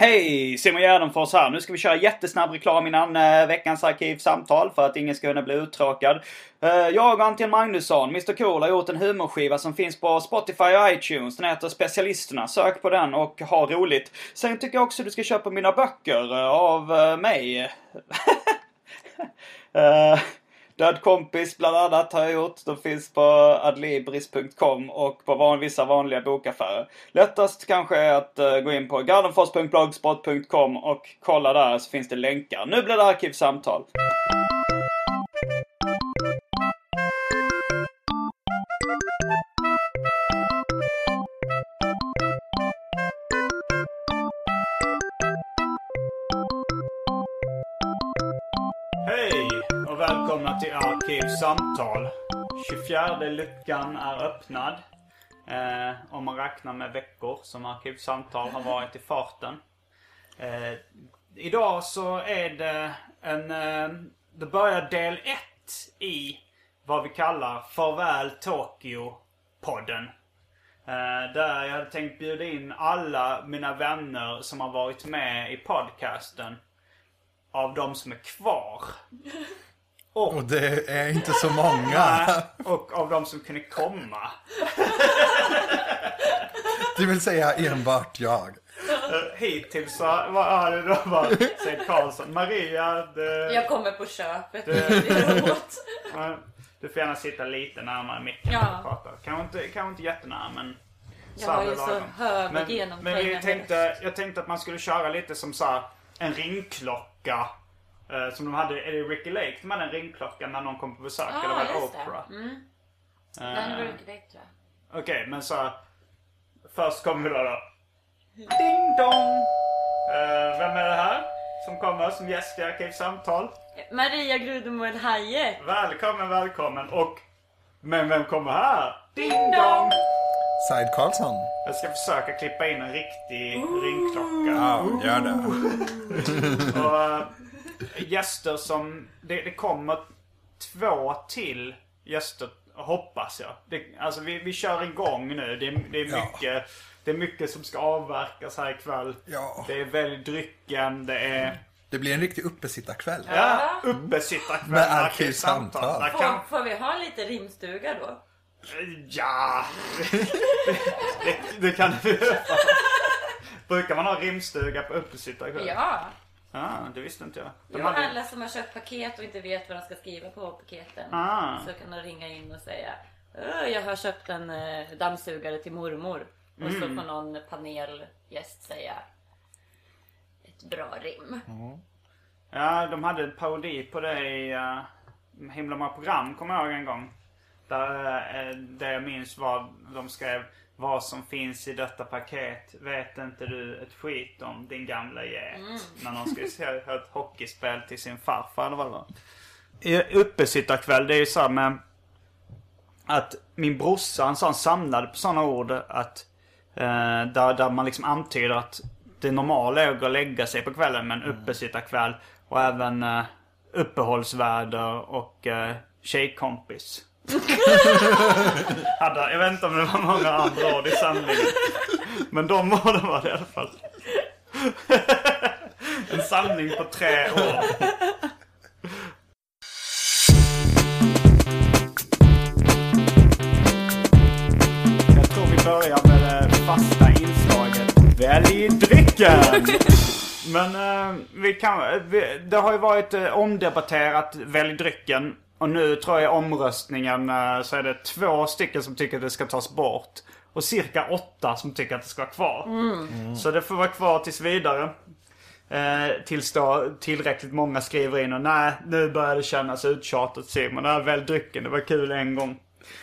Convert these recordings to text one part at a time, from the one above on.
Hej! Simon Gärdenfors här. Nu ska vi köra jättesnabb reklam innan eh, veckans arkivsamtal för att ingen ska kunna bli uttråkad. Eh, jag och Anton Magnusson, Mr Cool, har gjort en humorskiva som finns på Spotify och iTunes. Den heter Specialisterna. Sök på den och ha roligt. Sen tycker jag också du ska köpa mina böcker eh, av eh, mig. Eh, Död kompis bland annat har jag gjort. De finns på adlibris.com och på van, vissa vanliga bokaffärer. Lättast kanske är att uh, gå in på gardenfors.blogspot.com och kolla där så finns det länkar. Nu blir det arkivsamtal. Arkivsamtal. 24 luckan är öppnad. Eh, om man räknar med veckor som Arkivsamtal har varit i farten. Eh, idag så är det en... Eh, det börjar del 1 i vad vi kallar Farväl Tokyo-podden. Eh, där jag hade tänkt bjuda in alla mina vänner som har varit med i podcasten. Av de som är kvar. Och det är inte så många. Och av de som kunde komma. Det vill säga enbart jag. Hittills så var det då bara Seid Karlsson. Maria, det, Jag kommer på köpet. Det- Det är roligt. Ja, du får gärna sitta lite närmare micken Ja. när du pratar. Kanske inte, kanske inte jättenära men... Jag har ju så hög men, genomträngande men röst. tänkte, jag tänkte att man skulle köra lite som så här, en ringklocka. Eh, som de hade, är det Ricky Lake de hade en ringklocka när någon kom på besök? eller var Ja, det just det. Oprah? Mm. Eh, Den var mycket bättre. Okej, men så Först kommer vi då, då. Ding dong! Eh, vem är det här? Som kommer som gäst i Arkivsamtal? Maria Grudemoel Hayek. Välkommen, välkommen. Och... Men vem kommer här? Ding dong! Said Karlsson. Jag ska försöka klippa in en riktig ringklocka. Ja, gör det. Och, äh, gäster som... Det, det kommer två till gäster, hoppas jag. Det, alltså vi, vi kör igång nu. Det, är- det, är Ja. mycket, det är mycket som ska avverkas här ikväll. Ja. Det är väldigt drycken, det är... Det blir en riktig uppesittarkväll. Ja, uppesittarkväll Med arkivsamtal. Får, kan, får vi ha lite rimstuga då? Ja, det, det kan du Brukar man ha rimstuga på uppesittarkväll? Ja. Ah, det visste inte jag. De Jag har hade- alla som har köpt paket och inte vet vad de ska skriva på paketen. Ah. Så kan de ringa in och säga "Åh, Jag har köpt en eh, dammsugare till mormor. Och så Mm. får någon panelgäst säga ett bra rim. Ja, de hade en parodi på det i uh, Himla många program, kommer jag ihåg en gång. Där uh, det jag minns var, de skrev Vad som finns i detta paket vet inte du ett skit om din gamla get. När någon skulle se ett hockeyspel till sin farfar eller vad det var. Uppesittarkväll, det är ju så här med att min brorsa, han sa han samlade på sådana ord att eh, där, där man liksom antyder att det normala är att gå och lägga sig på kvällen med en uppesittarkväll och även eh, uppehållsväder och eh, tjejkompis. Hade, jag vet inte om det var många andra ord i samlingen. Men de orden var det i alla fall. en samling på tre år. Jag tror vi börjar med det fasta inslaget Välj drycken! Men eh, vi kan, eh, vi, det har ju varit eh, omdebatterat Välj drycken. Och nu tror jag i omröstningen eh, så är det två stycken som tycker att det ska tas bort. Och cirka åtta som tycker att det ska vara kvar. Så det får vara kvar tills vidare. Eh, tills då tillräckligt många skriver in och nej, nu börjar det kännas uttjatat Simon. Det här Välj drycken, det var kul en gång.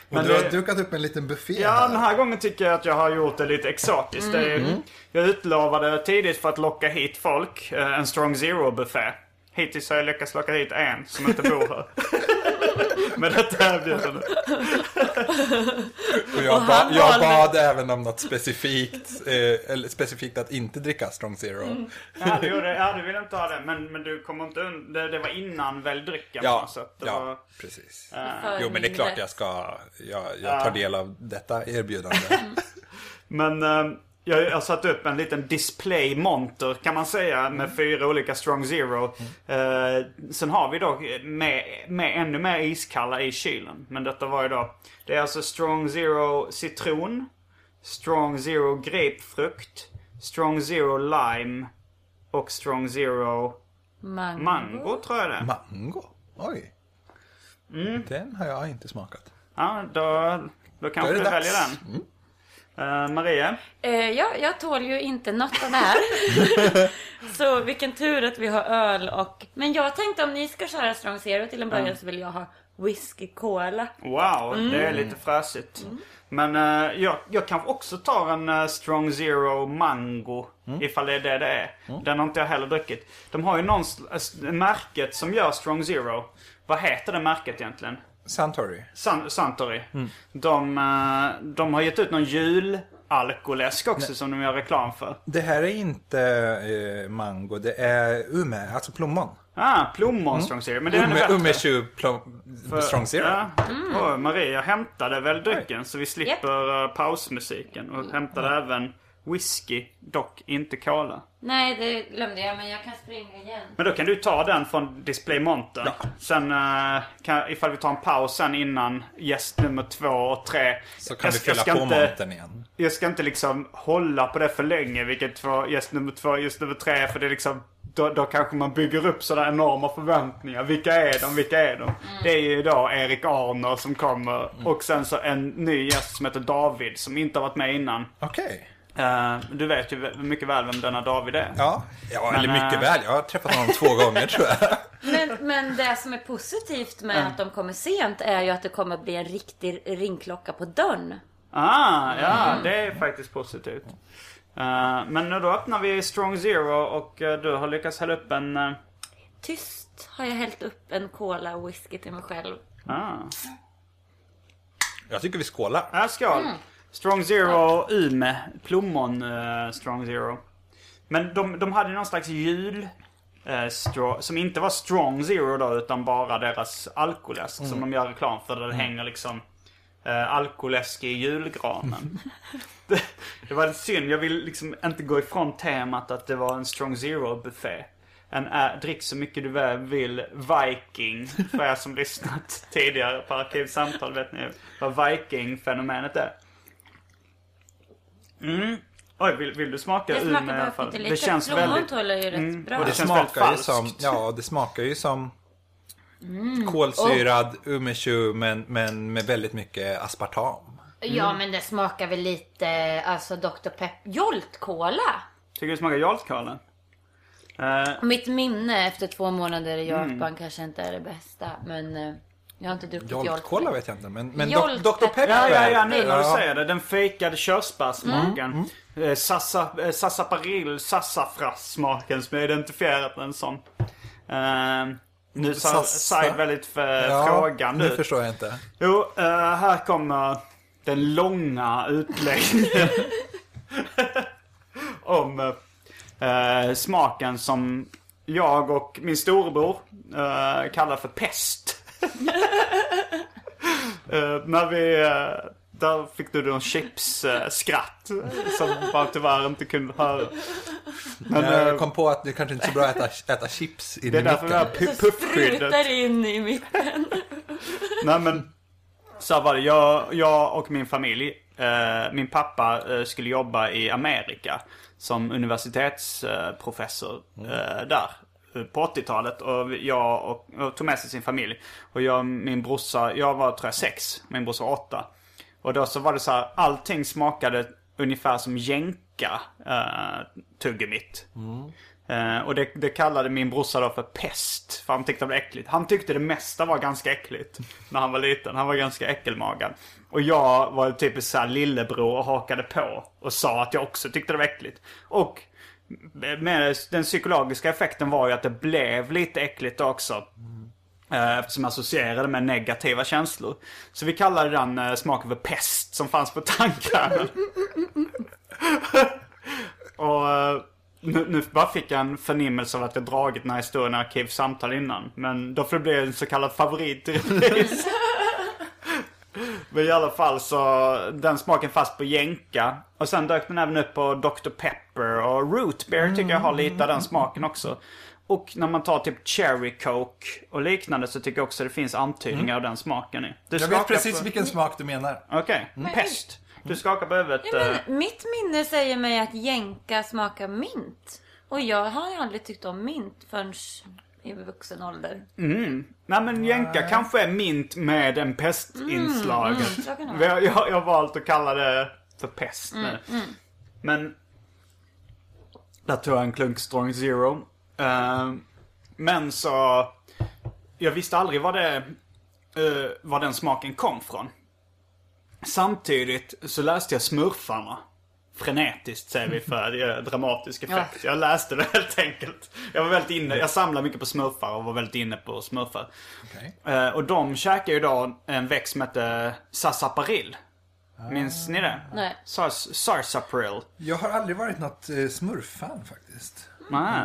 Och Men du har det- dukat upp en liten buffé Ja, här. den här gången tycker jag att jag har gjort det lite exotiskt. Det är, Jag utlovade tidigt för att locka hit folk eh, en Strong Zero-buffé. Hittills har jag lyckats locka hit en som inte bor här. Med detta erbjudande. Och jag, ba, jag bad även om något specifikt, eh, eller specifikt att inte dricka Strong Zero. Mm. Ja, du, gjorde, ja, du vill inte ha det. Men, men du kommer inte un- det, det var innan Välj drycken. Ja, så att det ja var, precis. För Jo, men det är klart jag ska, jag, jag tar del av detta erbjudande. Men eh, jag har satt upp en liten display-monter kan man säga med fyra olika Strong Zero. Eh, sen har vi då med, med ännu mer iskalla i kylen. Men detta var ju då, det är alltså Strong Zero citron, Strong Zero grapefrukt, Strong Zero lime och Strong Zero Mango. mango tror jag det är. Mango? Oj. Mm. Den har jag inte smakat. Ja, då, då kanske du väljer den. Eh, Maria? Eh, ja, jag tål ju inte något av det här. så vilken tur att vi har öl och... Men jag tänkte om ni ska köra Strong Zero till en början så vill jag ha whisky cola. Wow, det är lite fräsigt. Men eh, jag, jag kanske också tar en eh, Strong Zero Mango. Ifall det är det det är. Den har inte jag heller druckit. De har ju någon äh, märket som gör Strong Zero. Vad heter det märket egentligen? Suntory. San- Suntory. De, eh, de har gett ut någon julalkoläsk också som de gör reklam för. Det här är inte eh, mango, det är ume, alltså plommon. Ah, plommon Strong Zero. Men det är ännu Ume, bättre. umeshu plom, strong zero. Ja. Oj, Maria hämtade väl drycken så vi slipper eh, pausmusiken. Och hämtade även whisky, dock inte cola. Nej, det glömde jag men jag kan springa igen. Men då kan du ta den från displaymontern. Sen uh, kan, ifall vi tar en paus sen innan gäst nummer två och tre. Så kan jag, vi jag fylla ska på inte, montern igen. Jag ska inte liksom hålla på det för länge. Vilket för gäst nummer två, gäst nummer tre. För det är liksom då, då kanske man bygger upp sådana enorma förväntningar. Vilka är de? Vilka är de? Det är ju då Erik Arner som kommer. Och sen så en ny gäst som heter David. Som inte har varit med innan. Okej. Eh, du vet ju mycket väl vem denna David är. Ja, ja Men, eller mycket äh, väl. Jag har träffat honom två gånger tror jag. Men, men det som är positivt med att de kommer sent är ju att det kommer bli en riktig ringklocka på dörren. Ah, ja, det är faktiskt positivt. Eh, men nu då öppnar vi Strong Zero och eh, du har lyckats hälla upp en... Tyst har jag hällt upp en cola och whisky till mig själv. ah. Jag tycker vi skålar. Ja, skål. Strong Zero Ume. Plommon eh, Strong Zero. Men de, de hade någon slags jul... eh, straw, som inte var Strong Zero då utan bara deras alkoläsk som de gör reklam för. Där det hänger liksom uh, alkoläsk i julgranen. det, det var synd. Jag vill liksom inte gå ifrån temat att det var en Strong Zero buffé. En äh, drick så mycket du väl vill Viking. För er som lyssnat tidigare på Arkivsamtal vet ni vad Viking-fenomenet är. Mm. Oj, vill, vill du smaka Det Ume smakar bara fall? pyttelite. Det känns Plommon väldigt... tål ju rätt Mm, bra. och det Det smakar ju falskt. som, ja det smakar ju som Mm. kolsyrad umeshu men, men med väldigt mycket aspartam. Ja men det smakar väl lite, alltså Dr. Pep... Jolt Cola! Tycker du det smakar Jolt-Cola? Eh, Mitt minne efter två månader i Mm. Japan kanske inte är det bästa. Men eh, jag har inte druckit Jolt. Jolt-cola vet jag inte men, men Jolt Dr. Pepper. ja, ja, ja, nu när du Ja. säger det. Den fejkade körsbärssmaken. Eh, Sassa, eh, Sassaparill, Sassafras-smaken som jag identifierat med en sån. Uh, nu ser. Said väldigt för Ja, frågande nu ut. förstår jag inte. Jo, eh, här kommer den långa utläggningen om eh, smaken som jag och min storebror eh, kallar för pest. Eh, när vi... eh, där fick du någon chips-skratt som man tyvärr inte kunde höra. Men eh, jag kom på att det kanske inte är så bra att äta, äta chips in det i är därför vi har micken. pu- puffskyddet. Sprutar in i mitten. Nej men, så var det. Jag, jag och min familj eh, min pappa eh, skulle jobba i Amerika som universitetsprofessor eh, där eh, Eh, på 80-talet. Och jag och, och tog med sig sin familj. Och jag och min brorsa, jag var tror jag sex, min brorsa var åtta. Och då så var det så här, allting smakade ungefär som jänka eh, tuggummit. Eh, och det, det kallade min brorsa då för pest. För han tyckte det var äckligt. Han tyckte det mesta var ganska äckligt. När han var liten. Han var ganska äckelmagad. Och jag var typiskt såhär lillebror och hakade på. Och sa att jag också tyckte det var äckligt. Och Eh, med den psykologiska effekten var ju att det blev lite äckligt också. Mm. Eftersom jag associerade med negativa känslor. Så vi kallade den smak smaken för pest som fanns på tandkrämen. Och nu, nu bara fick jag en förnimmelse av att jag dragit den här historien i arkivsamtal innan. Men då får det bli en så kallad favorit repris. Men i alla fall så, den smaken fast på jänka. Och sen dök den även upp på Dr. Pepper och Root Beer tycker jag har lite av den smaken också. Och när man tar typ Cherry Coke och liknande så tycker jag också det finns antydningar av den smaken i. Du Jag skakar vet precis på... vilken smak du menar. Okej, pest. Du skakar på huvudet. Ja, eh, men mitt minne säger mig att jänka smakar mint. Och jag har ju aldrig tyckt om mint förrän i vuxen ålder. Nej men jänka kanske är mint med en pestinslag. mm, har- jag, jag har valt att kalla det för pest nu. Men... Där tog jag en klunk strong zero. Eh, men så... Jag visste aldrig var det... Uh, var den smaken kom från. Samtidigt så läste jag Smurfarna. Frenetiskt säger vi för att göra dramatisk effekt. Jag läste det helt enkelt. Jag var väldigt inne, jag samlar mycket på smurfar och var väldigt inne på smurfar. Okej. Eh, och de käkar ju då en växt som heter sarsaparil. Minns ni det? Nej. Sars, sarsaparil. Jag har aldrig varit något eh, smurffan faktiskt. Nej.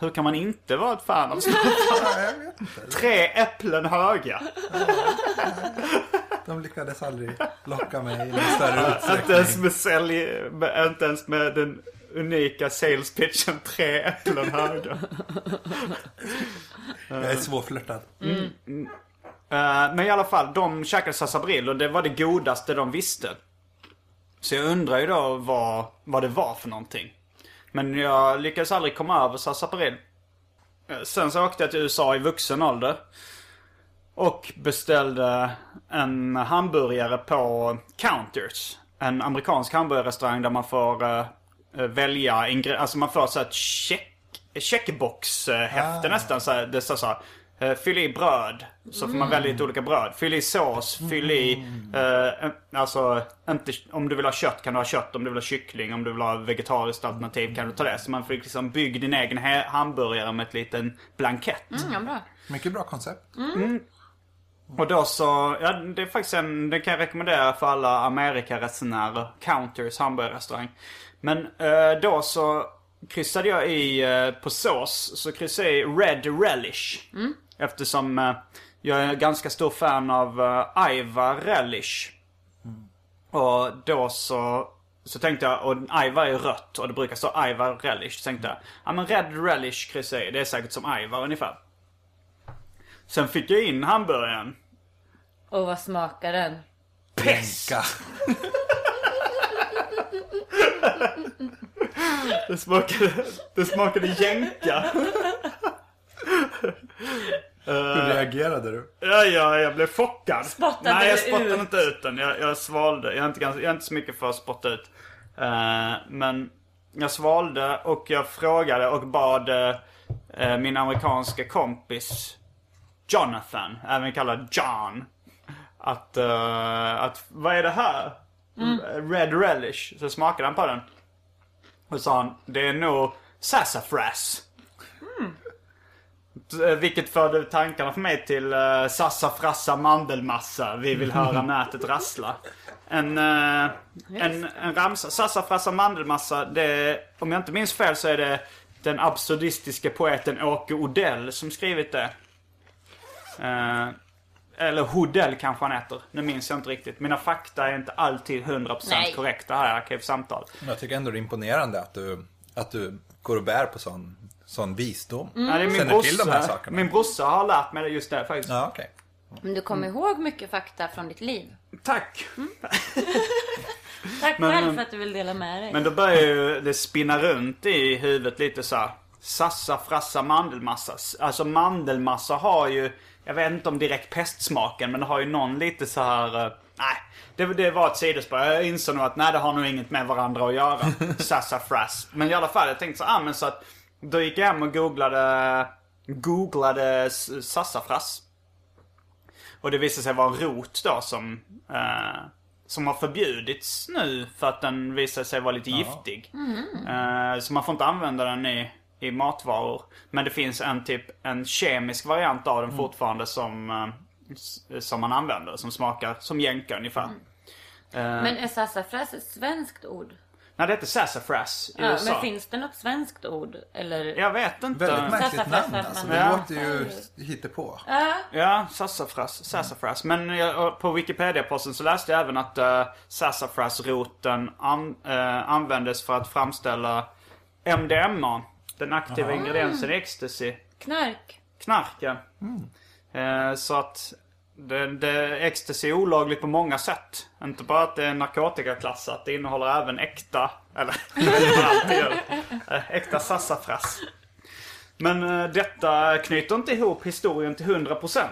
Hur kan man inte vara ett fan av smurfar? Ja. Tre äpplen höga. De lyckades aldrig locka mig i någon större Inte ens utsträckning. med sälj, inte ens med den unika sales pitchen tre äpplen höga. Jag är svårflörtad. Eh, men i alla fall, de käkade sarsaparil och det var det godaste de visste. Så jag undrar ju då vad, vad det var för någonting. Men jag lyckades aldrig komma över sarsaparil. Eh, Sen så åkte jag till USA i vuxen ålder. Och beställde en hamburgare på Counters. En amerikansk hamburgerrestaurang där man får eh, eh, välja ingre- Alltså man får så här ett check, checkbox-häfte nästan. Så här, det står så här. eh, Fyll i bröd. Så får man välja lite olika bröd. Fyll i sås. Fyll i... Eh, en- alltså, inte, om du vill ha kött kan du ha kött. Om du vill ha kyckling. Om du vill ha vegetariskt alternativ kan du ta det. Så man får liksom bygga din egen hamburgare med ett liten blankett. Mm, ja, bra. Mycket bra koncept. Och då så, ja det är faktiskt en, det kan jag rekommendera för alla Amerikaresenärer. Counters hamburgerrestaurang. Men eh, då så kryssade jag i, eh, på sås, så kryssade jag i Red Relish. Eftersom eh, jag är en ganska stor fan av uh, Ivar Relish. Och då så, så tänkte jag, och Ivar är rött och det brukar stå Ivar Relish. Så tänkte jag, ja men Red Relish kryssar jag i, det är säkert som Ivar ungefär. Sen fick jag in hamburgaren. Och vad smakar den? Pest! Jänka. Det smakade, det smakade jänka. Hur reagerade du? Ja, ja, jag blev chockad. Spottade Nej, jag spottade ut? inte ut den. Jag, jag svalde. Jag är, inte ganska, jag är inte så mycket för att spotta ut. Eh, men jag svalde och jag frågade och bad eh, min amerikanska kompis Jonathan, även kallad John. Att, eh, att vad är det här? Red relish. Så smakade han på den. Och sa han, det är nog sassafras. Eh, Vilket förde tankarna för mig till uh, sassafrassa mandelmassa. Vi vill höra nätet rassla. En, uh, en, en ramsa. Sassafrassa mandelmassa, det, om jag inte minns fel så är det den absurdistiske poeten Åke Odell som skrivit det. Eh, eller Hodell kanske han heter. Nu minns jag inte riktigt. Mina fakta är inte alltid 100% Nej. korrekta här i Arkivsamtal. Men Jag tycker ändå det är imponerande att du, att du går och bär på sån, sån visdom. Ja, det är min Känner till de här sakerna. Min brorsa har lärt mig det just det faktiskt. Ja, okej. Men du kommer ihåg mycket fakta från ditt liv. Tack! Tack Men- själv för att du vill dela med dig. Men då börjar ju det spinna runt i huvudet lite så här. Sassa, frassa, mandelmassa. Alltså mandelmassa har ju, jag vet inte om direkt pestsmaken, men det har ju någon lite så här. eh, nej, det, det var ett sidospår. Jag insåg nog att nej, det har nog inget med varandra att göra. Sassafras. Men i alla fall, jag tänkte så ah, men så att då gick jag hem och googlade, googlade sassafras. Och det visade sig vara en rot då som, eh, som har förbjudits nu för att den visade sig vara lite giftig. Eh, så man får inte använda den i, i matvaror. Men det finns en typ en kemisk variant av den fortfarande som, eh, som man använder. Som smakar som jänka ungefär. Men är sassafras ett svenskt ord? Nej, det heter sassafras i Ja, USA. men finns det något svenskt ord? Eller? Jag vet inte. Väldigt märkligt Sassafras, namn alltså. Det Ja. låter ju hittepå. Ja, sassafras. sassafras. Men jag, på Wikipedia-posten så läste jag även att uh, sassafrasroten an, eh, användes för att framställa MDMA. Den aktiva ingrediensen i ecstasy. Knark? Knark, ja. Eh, så att det, det, ecstasy är olagligt på många sätt. Inte bara att det är narkotikaklassat. Det innehåller även äkta, eller. Eh, äkta sassafras. Men eh, detta knyter inte ihop historien till 100%.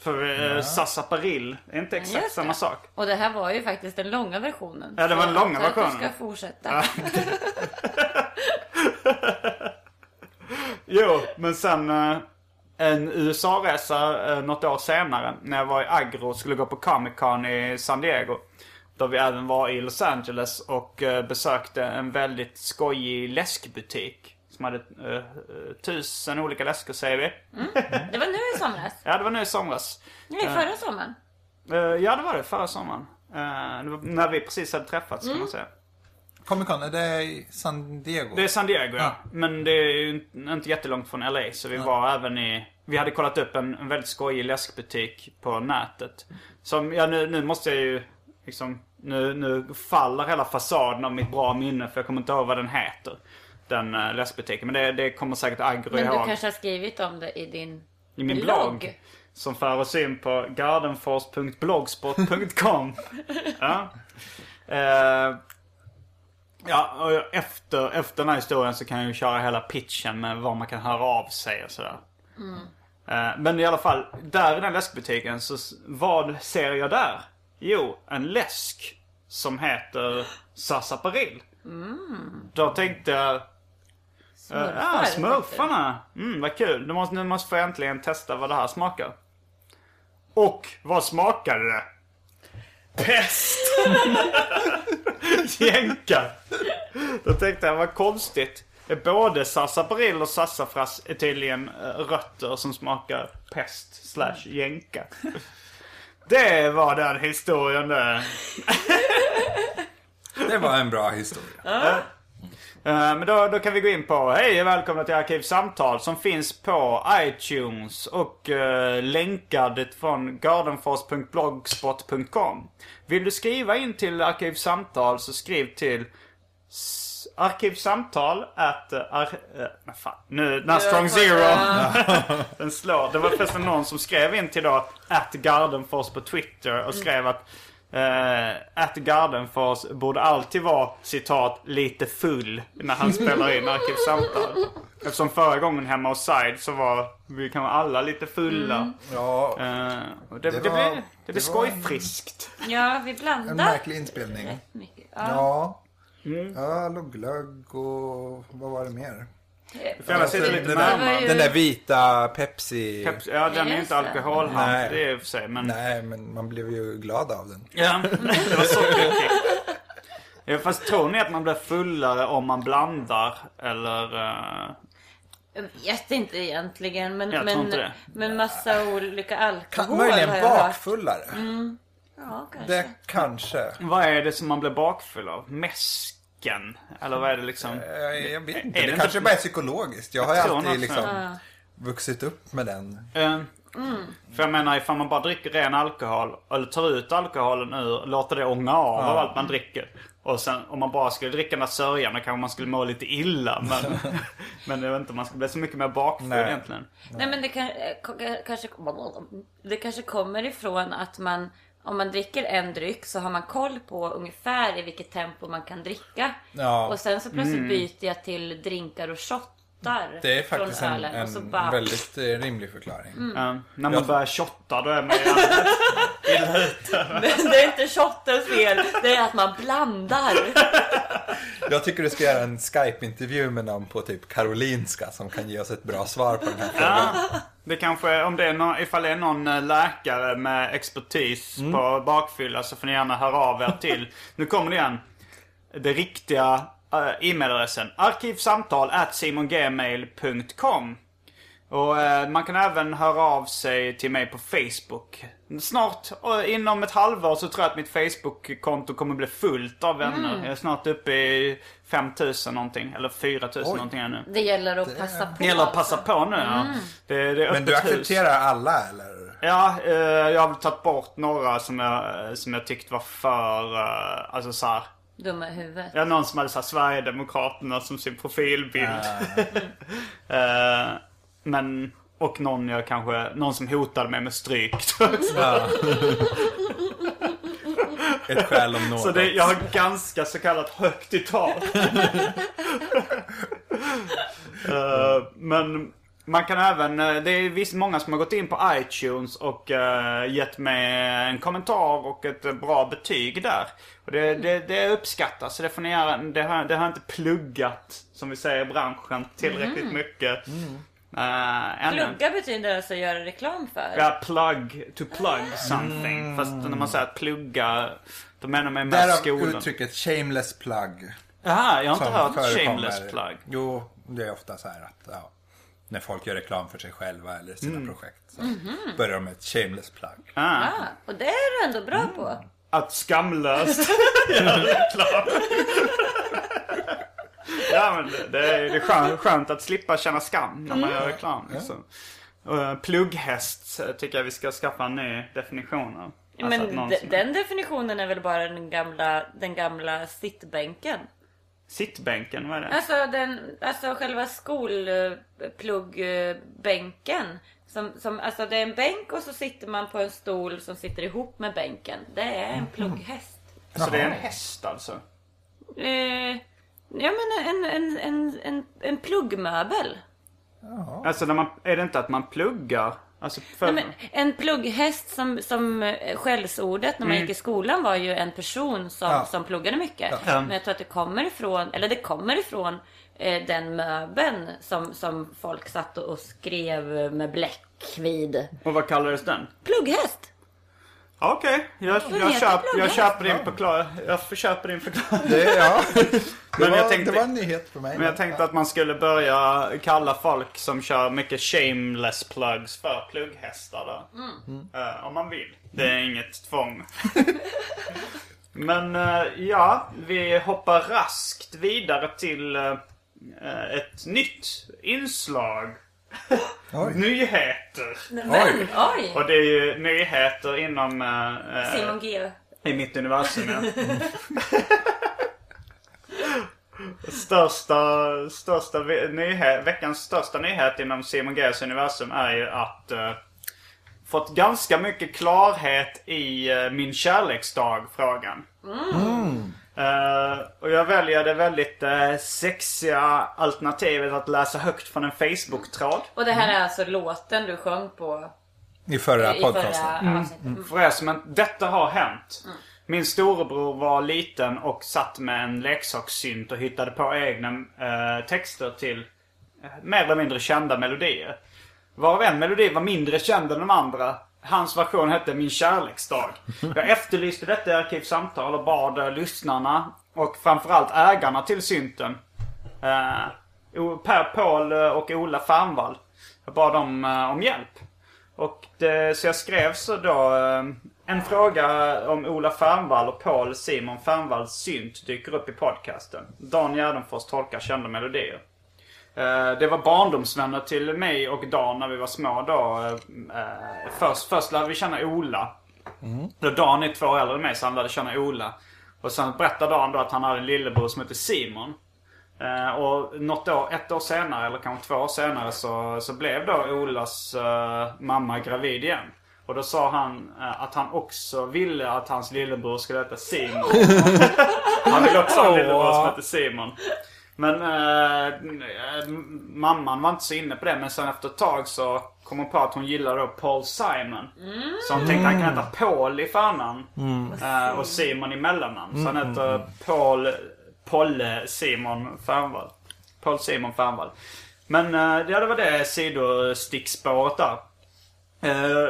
För eh, sassaparill är inte exakt Just samma det. sak. Och det här var ju faktiskt den långa versionen. Ja, det var den Så långa jag antar att versionen. Du ska fortsätta. Jo, men sen eh, en USA-resa eh, något år senare när jag var i Agro och skulle gå på Comic Con i San Diego. Då vi även var i Los Angeles och eh, besökte en väldigt skojig läskbutik. Som hade eh, tusen olika läskor säger vi. Det var nu i somras. Ja, det var nu i somras. Nej, förra sommaren. Eh, ja, det var det förra sommaren. Det var när vi precis hade träffats kan man säga. Comic Con, är det i San Diego? Det är San Diego ja. Men det är ju inte- jättelångt från LA. Så vi var även i... Vi hade kollat upp en, en väldigt skojig läskbutik på nätet. Som, ja nu, nu måste jag ju liksom... Nu, nu faller hela fasaden av mitt bra minne för jag kommer inte ihåg vad den heter. Den uh, läskbutiken. Men det, det kommer säkert Agro Men du ihåg. kanske har skrivit om det i din I min blogg. Som för oss in på gardenfors.blogspot.com. ja. Eh, ja, och efter, efter den här historien så kan jag ju köra hela pitchen med var man kan höra av sig och sådär. Eh, men i alla fall, där i den läskbutiken så vad ser jag där? Jo, en läsk som heter Sassaparill. Då tänkte jag Smurfar. Ja, smurfarna. Mm, vad kul. Nu måste, nu måste jag äntligen testa vad det här smakar. Och vad smakade det? Pest! Jänka. Då tänkte jag, vad konstigt. Både sassaparill och sassafras är tydligen eh, rötter som smakar pest slash jänka. Det var den historien det. Det var en bra historia. Eh, Men då, då kan vi gå in på Hej och välkomna till Arkivsamtal som finns på iTunes och uh, länkad från gardenfors.blogspot.com. Vill du skriva in till Arkivsamtal så skriv till Arkivsamtal at... Uh, ar, men fan, nu när Strong Zero den slår. Det var förresten någon som skrev in till då at Gardenfors på Twitter och skrev att Uh, at Gardenfors borde alltid vara citat lite full när han spelar in Arkivsamtal. Eftersom förra gången hemma hos Side så var vi kan vara alla lite fulla. Ja, Eh, och det, det, Det var- blir, det det blir var en- skojfriskt. Ja, vi blandar. en märklig inspelning. mycket. Ja. Ja. Mm. Ja, lugg, glögg och vad var det mer? För annars är det lite den, närmare. där, den där vita Pepsi. Pepsi, Ja, den är inte det. alkoholhalt Nej. det är i och för sig. Men Nej, men man blev ju glad av den. Ja, det var sockerkick. Ja, fast tror ni att man blir fullare om man blandar? Eller... eh, Jag vet inte egentligen. Men, Jag tror men, inte det. men massa olika Kan, alkohol möjligen bakfullare. Ja, kanske. Det kanske. vad är det som man blir bakfull av? Mäsken? Eller vad är det liksom? Jag, jag vet Är inte. det Det inte- kanske bara är psykologiskt. Jag har ju alltid liksom så. vuxit upp med den. Eh, För jag menar ifall man bara dricker ren alkohol eller tar ut alkoholen ur låter det ånga av av allt man dricker. Och sen om man bara skulle dricka den där sörjan då kanske man skulle må lite illa. Men, men jag vet inte, man skulle bli så mycket mer bakfull Nej. egentligen. Nej men det kan, eh, kanske, det kanske kommer ifrån att man om man dricker en dryck så har man koll på ungefär i vilket tempo man kan dricka. Ja. Och sen så plötsligt byter jag till drinkar och shottar Det är faktiskt från en, ölen. och så en bara, väldigt eh, rimlig förklaring. Ja, när man Jag- börjar shotta då är man ju illa ute. Det är inte shottens fel, det är att man blandar. Jag tycker du ska göra en Skype-intervju med någon på typ Karolinska som kan ge oss ett bra svar på den här frågan. Det kanske, om det är någon, ifall det är någon eh, läkare med expertis på bakfylla så får ni gärna höra av er till. Nu kommer det igen. Det riktiga e-mailadressen. Arkivsamtal at simongmail.com Och eh, man kan även höra av sig till mig på Facebook. Snart, och inom ett halvår så tror jag att mitt Facebook-konto kommer bli fullt av vänner. Jag är snart uppe i 5000 någonting. Eller 4000 någonting ännu. Det gäller att passa på. Det gäller att passa på nu ja. Det, det är Men du öppet hus. accepterar alla eller? Ja, eh, jag har väl tagit bort några som jag, som jag tyckte var för, eh, alltså så här. Dumma i huvudet. Jag någon som hade så här, Sverigedemokraterna som sin profilbild. Eh, men, och någon jag kanske, någon som hotade mig med stryk. Ja. Ett skäl om något. så det, jag har ganska så kallat högt i tak. Eh, men man kan även, eh, det är visst många som har gått in på iTunes och uh, gett mig en kommentar och ett eh, bra betyg där. Och det, det, det uppskattas, så det får ni göra. Det har, det har inte pluggat, som vi säger i branschen, tillräckligt mycket. Uh, ännu. Plugga betyder alltså göra reklam för. Ja, plug, to plug something. Fast när man säger att plugga, då menar man med Därav skolan. uttrycket shameless plug. Jaha, jag har inte hört förekommer. shameless plug. Jo, det är ofta så här att ja, när folk gör reklam för sig själva eller sina Mm. projekt så börjar de med ett shameless plug. Ah. Ah, och det är du ändå bra på. Att skamlöst göra reklam. ja men det, det är, det är skönt, skönt att slippa känna skam när man gör reklam. Liksom. Uh, plugghäst eh, tycker jag vi ska skaffa en ny definition av. Alltså att Men någon de, den definitionen är väl bara den gamla, den gamla sittbänken? Sittbänken, vad är det? Alltså, den, alltså själva skolpluggbänken. Som, som, alltså det är en bänk och så sitter man på en stol som sitter ihop med bänken. Det är en plugghäst. Så det är en häst alltså? Eh, ja men en, en, en, en, en pluggmöbel. Alltså när man, är det inte att man pluggar? Alltså för, Nej, men en plugghäst som, som eh, skällsordet när man gick i skolan var ju en person som, Ja. som pluggade mycket. Ja. Men jag tror att det kommer ifrån, eller det kommer ifrån eh, den möbeln som, som folk satt och skrev med bläck vid. Och vad kallades den? Plugghäst! Okej, jag, Den jag, heter köp, jag köper din förklaring. Jag köper din förklaring. Det, ja. det, Men var, jag tänkte- det var en nyhet för mig. Men jag tänkte att man skulle börja kalla folk som kör mycket shameless plugs för plugghästar då. Eh, om man vill. Det är inget tvång. Men eh, ja, vi hoppar raskt vidare till eh, ett nytt inslag. Oj. Nyheter. Men, oj! Och det är ju nyheter inom... eh, eh, Simon G. i mitt universum, ja. största, största nyhet, veckans största nyhet inom Simon Gs universum är ju att uh, fått ganska mycket klarhet i uh, min kärleksdag-frågan. Eh, och jag väljer det väldigt uh, sexiga alternativet att läsa högt från en Facebook-tråd. Och det här är alltså låten du sjöng på I förra i podcasten. förra avsnittet. För er som inte, detta har hänt. Min storebror var liten och satt med en leksakssynt och hittade på egna eh, texter till mer eller mindre kända melodier. Varav en melodi var mindre känd än de andra. Hans version hette Min kärleksdag. Jag efterlyste detta i Arkivsamtal och bad eh, lyssnarna och framförallt ägarna till synten. Eh, Per Paul eh, och Ola Fernvall. Jag bad dem eh, om hjälp. Och det, så jag skrev så då eh, en fråga om Ola Fernvall och Paul Simon Fernvalls synt dyker upp i podcasten. Dan Gärdenfors tolkar kända melodier. Eh, det var barndomsvänner till mig och Dan när vi var små då. Eh, först, först lärde vi känna Ola. Då Dan är två år äldre än mig så han lärde känna Ola. Och sen berättade Dan då att han hade en lillebror som hette Simon. Eh, och något år, ett år senare, eller kanske två år senare, så, så blev då Olas mamma gravid igen. Och då sa han eh, att han också ville att hans lillebror skulle heta Simon. han ville också ha en lillebror som hette Simon. Men eh, mamman var inte så inne på det. Men sen efter ett tag så kom hon på att hon gillade Paul Simon. Så hon tänkte att han kan heta Paul i förnamn. Eh, och Simon i mellannamn. Så han heter Paul Polle Simon Fernvall. Paul Simon Fernvall. Men eh, ja, det var det sidostickspåret där. Eh,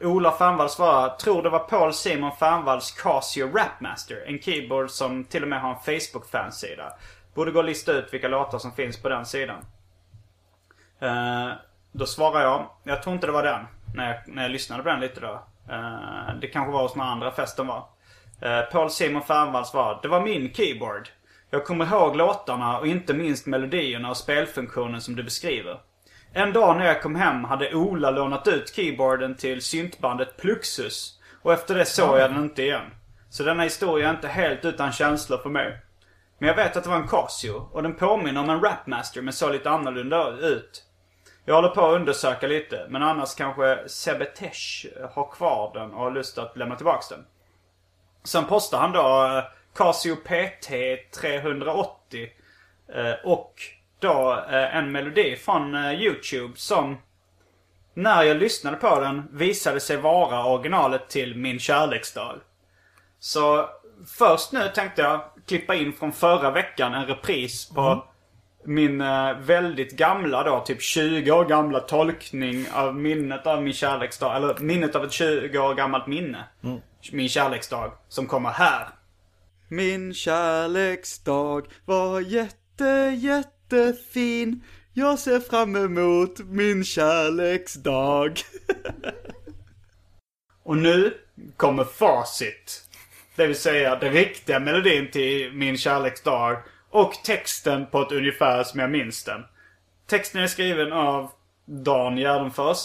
Ola Fernvall svarar, tror det var Paul Simon Fernvalls Casio Rapmaster. En keyboard som till och med har en Facebook-fansida. Borde gå och lista ut vilka låtar som finns på den sidan. Eh, då svarar jag, jag tror inte det var den. När jag, när jag lyssnade på den lite då. Eh, det kanske var hos några andra festen var. Eh, Paul Simon Fernvall svarar, det var min keyboard. Jag kommer ihåg låtarna och inte minst melodierna och spelfunktionen som du beskriver. En dag när jag kom hem hade Ola lånat ut keyboarden till syntbandet Pluxus. Och efter det såg jag den inte igen. Så denna historia är inte helt utan känslor för mig. Men jag vet att det var en Casio och den påminner om en Rapmaster men såg lite annorlunda ut. Jag håller på att undersöka lite men annars kanske Sebetesh har kvar den och har lust att lämna tillbaks den. Sen postar han då eh, Casio PT 380 eh, och då eh, en melodi från YouTube som när jag lyssnade på den visade sig vara originalet till Min Kärleksdal. Så först nu tänkte jag klippa in från förra veckan en repris på min eh, väldigt gamla då, typ 20 år gamla tolkning av minnet av min kärleksdag. Eller minnet av ett 20 år gammalt minne. Min kärleksdag. Som kommer här. Min kärleksdag var jätte, jättefin. Jag ser fram emot min kärleksdag. Och nu kommer facit. Det vill säga den riktiga melodin till Min kärleksdag. Och texten på ett ungefär som jag minns den. Texten är skriven av Dan Gärdenfors,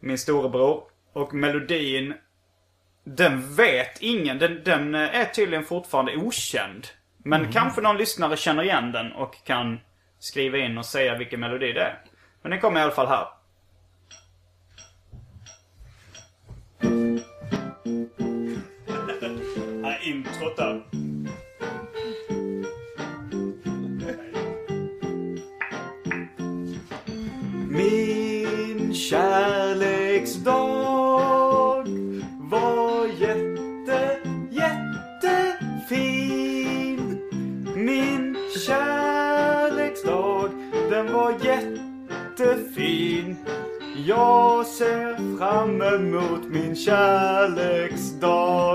min storebror. Och melodin, den vet ingen. Den, den är tydligen fortfarande okänd. Men kanske någon lyssnare känner igen den och kan skriva in och säga vilken melodi det är. Men den kommer i alla fall här. Här. Min kärleksdag var jätte, jättefin. Min kärleksdag, den var jättefin. Jag ser fram emot min kärleksdag.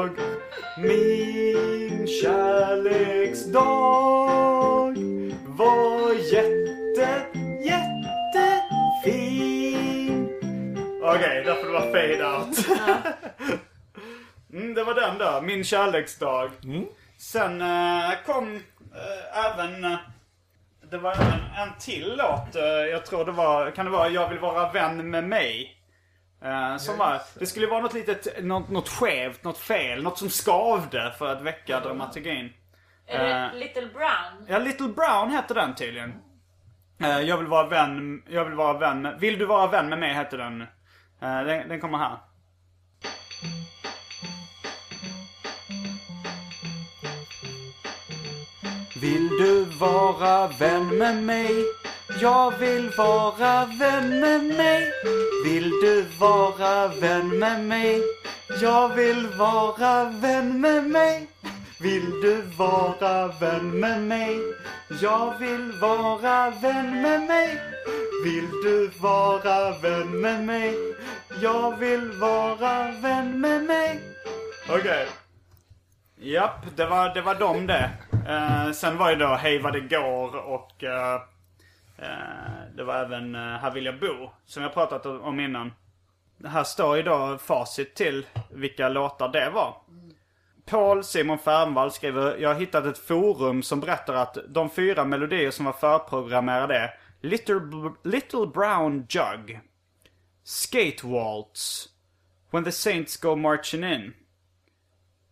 Kärleksdag var jätte, jättefin. Okej, där får det vara fade out. mm, det var den då, min kärleksdag. Sen eh, kom eh, även... eh, det var även en till låt. eh, jag tror det var, kan det vara Jag vill vara vän med mig? Eh, som var, det skulle vara något litet, något, något skevt, något fel, något som skavde för att väcka dramaturgin. Är det Eh, Little Brown? Ja, Little Brown hette den tydligen. Eh, jag vill vara vän, jag vill vara vän med, Vill du vara vän med mig hette den. Den, den kommer här. Vill du vara vän med mig? Jag vill vara vän med mig. Vill du vara vän med mig? Jag vill vara vän med mig. Vill du vara vän med mig? Jag vill vara vän med mig. Vill du vara vän med mig? Jag vill vara vän med mig. Okej. Japp, det var, det var de det. Eh, sen var ju då Hej vad det går och eh, Eh, det var även eh, Här vill jag bo. Som jag pratat om innan. Här står ju då facit till vilka låtar det var. Paul Simon Fernvall skriver Jag har hittat ett forum som berättar att de fyra melodier som var förprogrammerade är Little, Little Brown Jug. Skate Waltz. When the Saints Go Marching In.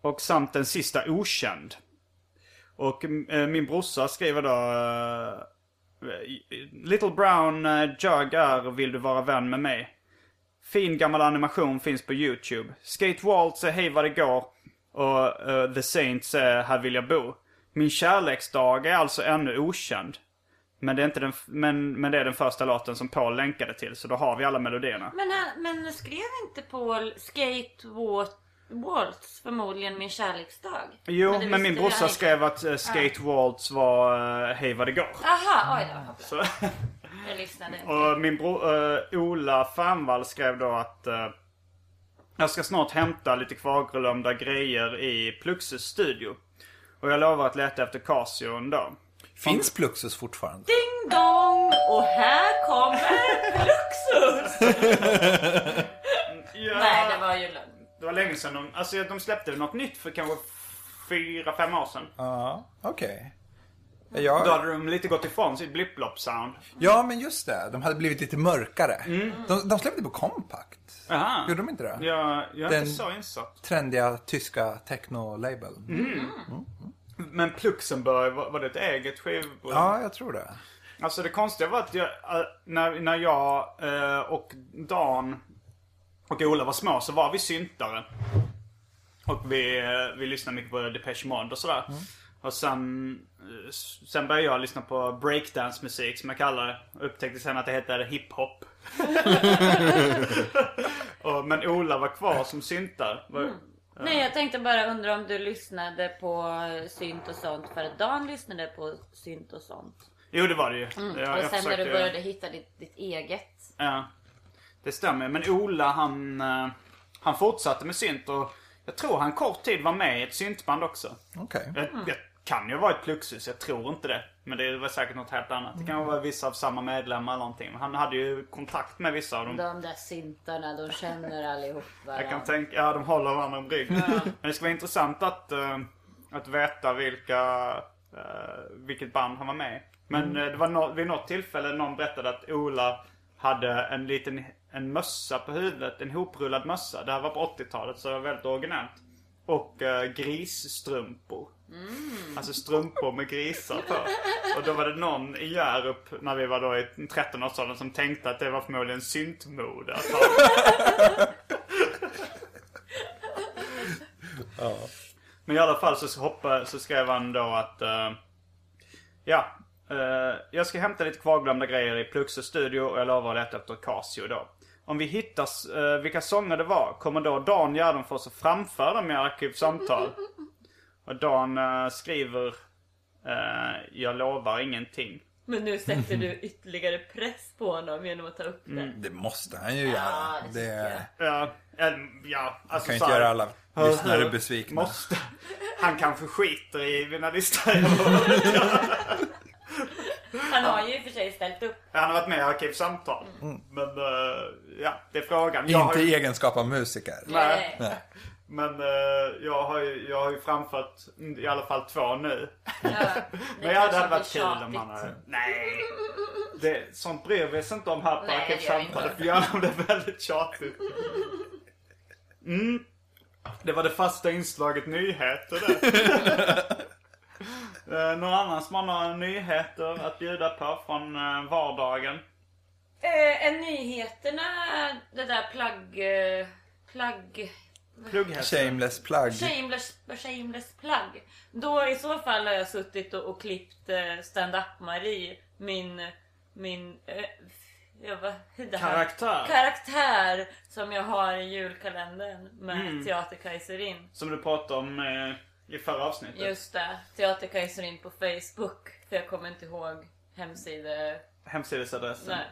Och samt den sista Okänd. Och mm, eh, min brorsa skriver då... Eh, Little Brown eh, Jug är Vill du vara vän med mig? Fin gammal animation finns på YouTube. Skate Waltz är Hej vad det går. Och uh, The Saints är Här vill jag bo. Min kärleksdag är alltså ännu okänd. Men det, är inte den, men, men det är den första låten som Paul länkade till, så då har vi alla melodierna. Men, han- men skrev inte Paul Skate Waltz, Waltz förmodligen Min kärleksdag? Jo, men, visste min brorsa skrev att eh, Skate Waltz var eh, Hej vad det går. Aha, oj då. Så, Jag lyssnade inte. och min bror eh, Ola Fernvall skrev då att eh, jag ska snart hämta lite kvarglömda grejer i Pluxus studio. Och jag lovar att leta efter Casio en dag. Finns Pluxus fortfarande? Ding dong! Och här kommer Fluxus! Ja, Nej, det var ju lögn. Det var länge sedan de, alltså de släppte något nytt för kanske fyra, fem år sedan. Ja, okej. Då Ja, hade de lite gått ifrån sitt blipp-blopp-sound. ja, men just det. De hade blivit lite mörkare. Mm. De, de släppte på Compact. Aha. Gjorde de inte det? Jag, jag är Den- inte så insatt. Trendiga tyska techno-label. Mm. Men Pluxemburg, var, var det ett eget skivbolag? Ja, jag tror det. Alltså det konstiga var att jag, äh, när, när jag äh, och Dan och Ola var små så var vi syntare. Och vi, äh, vi lyssnade mycket på Depeche Mode och sådär. Och sen, äh, sen började jag lyssna på breakdance-musik som jag kallar det. Och upptäckte sen att det heter hiphop. och, men Ola var kvar som syntar. Var, Nej, jag tänkte bara undra om du lyssnade på synt och sånt för att Dan lyssnade på synt och sånt. Jo det var det ju. Jag, Mm. och jag sen när du började hitta ditt, ditt eget. Ja, det stämmer. Men Ola han, eh, han fortsatte med synt och jag tror han kort tid var med i ett syntband också. Okej. Jag, jag kan ju vara ett Pluxus, jag tror inte det. Men det var säkert något helt annat. Det kan vara vissa av samma medlemmar eller någonting. Han hade ju kontakt med vissa av dem. De där syntarna, de känner allihop Jag kan varandra. tänka, ja de håller varandra om rygg. Men det ska vara intressant att, eh, att veta vilka, eh, vilket band han var med i. Men eh, det var no- vid något tillfälle någon berättade att Ola hade en liten en mössa på huvudet. En hoprullad mössa. Det här var på 80-talet så det var väldigt originellt. Och uh, grisstrumpor. Alltså strumpor med grisar på. Och då var det någon i Hjärup när vi var då i 13-årsåldern som tänkte att det var förmodligen syntmode att ha Men i alla fall så, hoppa, så skrev han då att... eh, ja. eh, jag ska hämta lite kvarglömda grejer i Pluxus studio och jag lovar att leta efter Casio då. Om vi hittar uh, vilka sånger det var kommer då Dan Gärdenfors att framföra dem i Arkivsamtal. Och Dan eh, skriver... eh, jag lovar ingenting. Men nu sätter du ytterligare press på honom genom att ta upp det. Mm. Det måste han ju göra. det tycker Det Ja, eh, ja alltså kan ju inte göra alla lyssnare besvikna. Måste. Han kanske skiter i mina listor. Han har ju i och för sig ställt upp. Han har varit med i Arkivsamtal. Men eh, ja, det är frågan. Jag Inte ju, i egenskap av musiker. Nej. Nej. Men eh, jag, har ju, jag har ju framfört i alla fall två nu. Ja, Men ja, det hade kanske varit kul om han hade... Nej! Det, sånt bryr vi oss inte om här på gör vi göra om det är väldigt tjatigt. Mm. Det var det fasta inslaget nyheter det. Eh, Någon annan som har några nyheter att bjuda på från eh, vardagen? Eh, är nyheterna det där plagg... Eh, plagg... Plugghästar. Shameless plug. Shameless, shameless plagg. Då i så fall har jag suttit och, och klippt eh, stand-up Marie. Min... Min... Eh, ja, vad, det här- Karaktär. Karaktär som jag har i julkalendern med Mm. Teaterkajserin. Som du pratade om eh, i förra avsnittet. Just det. Teaterkajserin på Facebook. För jag kommer inte ihåg hemsida... Hemsidesadressen. Nej.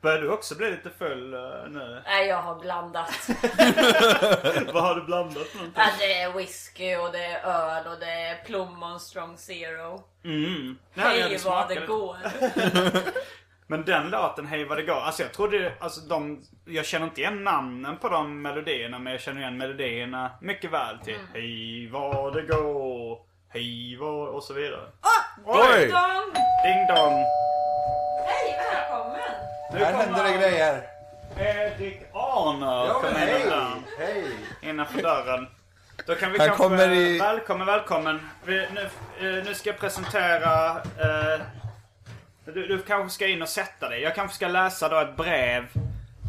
Börjar du också bli lite full eh, nu? Nej, jag har blandat. Vad har du blandat någonting? Ja, det är whisky och det är öl och det är plommon strong zero. Mm. Hej vad det går. Men den låten, Hej vad det går. Alltså jag trodde, alltså de, jag känner inte igen namnen på de melodierna men jag känner igen melodierna mycket väl till Hej vad det går, hej vad och så vidare. Oj! Dong! Ding dong. Hej, Här händer det grejer. Erik Arner Ja, kom men in hej! Hej! innanför dörren. Då kan vi Han kanske... kommer i- Välkommen, välkommen. Vi, nu, eh, nu ska jag presentera... Eh, du, du kanske ska in och sätta dig. Jag kanske ska läsa då ett brev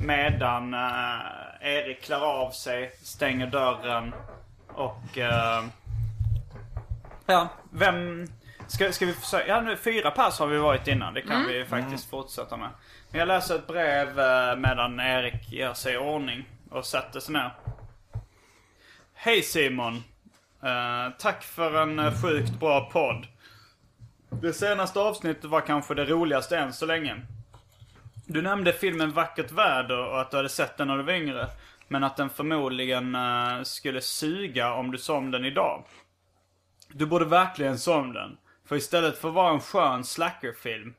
medan eh, Erik klär av sig, stänger dörren och... Eh, ja, vem... Ska, ska vi försöka? Ja, nu fyra pass har vi varit innan. Det kan vi faktiskt fortsätta med. Men jag läser ett brev eh, medan Erik gör sig i ordning och sätter sig ner. Hej Simon. Tack för en sjukt bra podd. Det senaste avsnittet var kanske det roligaste än så länge. Du nämnde filmen Vackert väder och att du hade sett den när du var yngre. Men att den förmodligen eh, skulle suga om du såg om den idag. Du borde verkligen se om den. För istället för att vara en skön slackerfilm,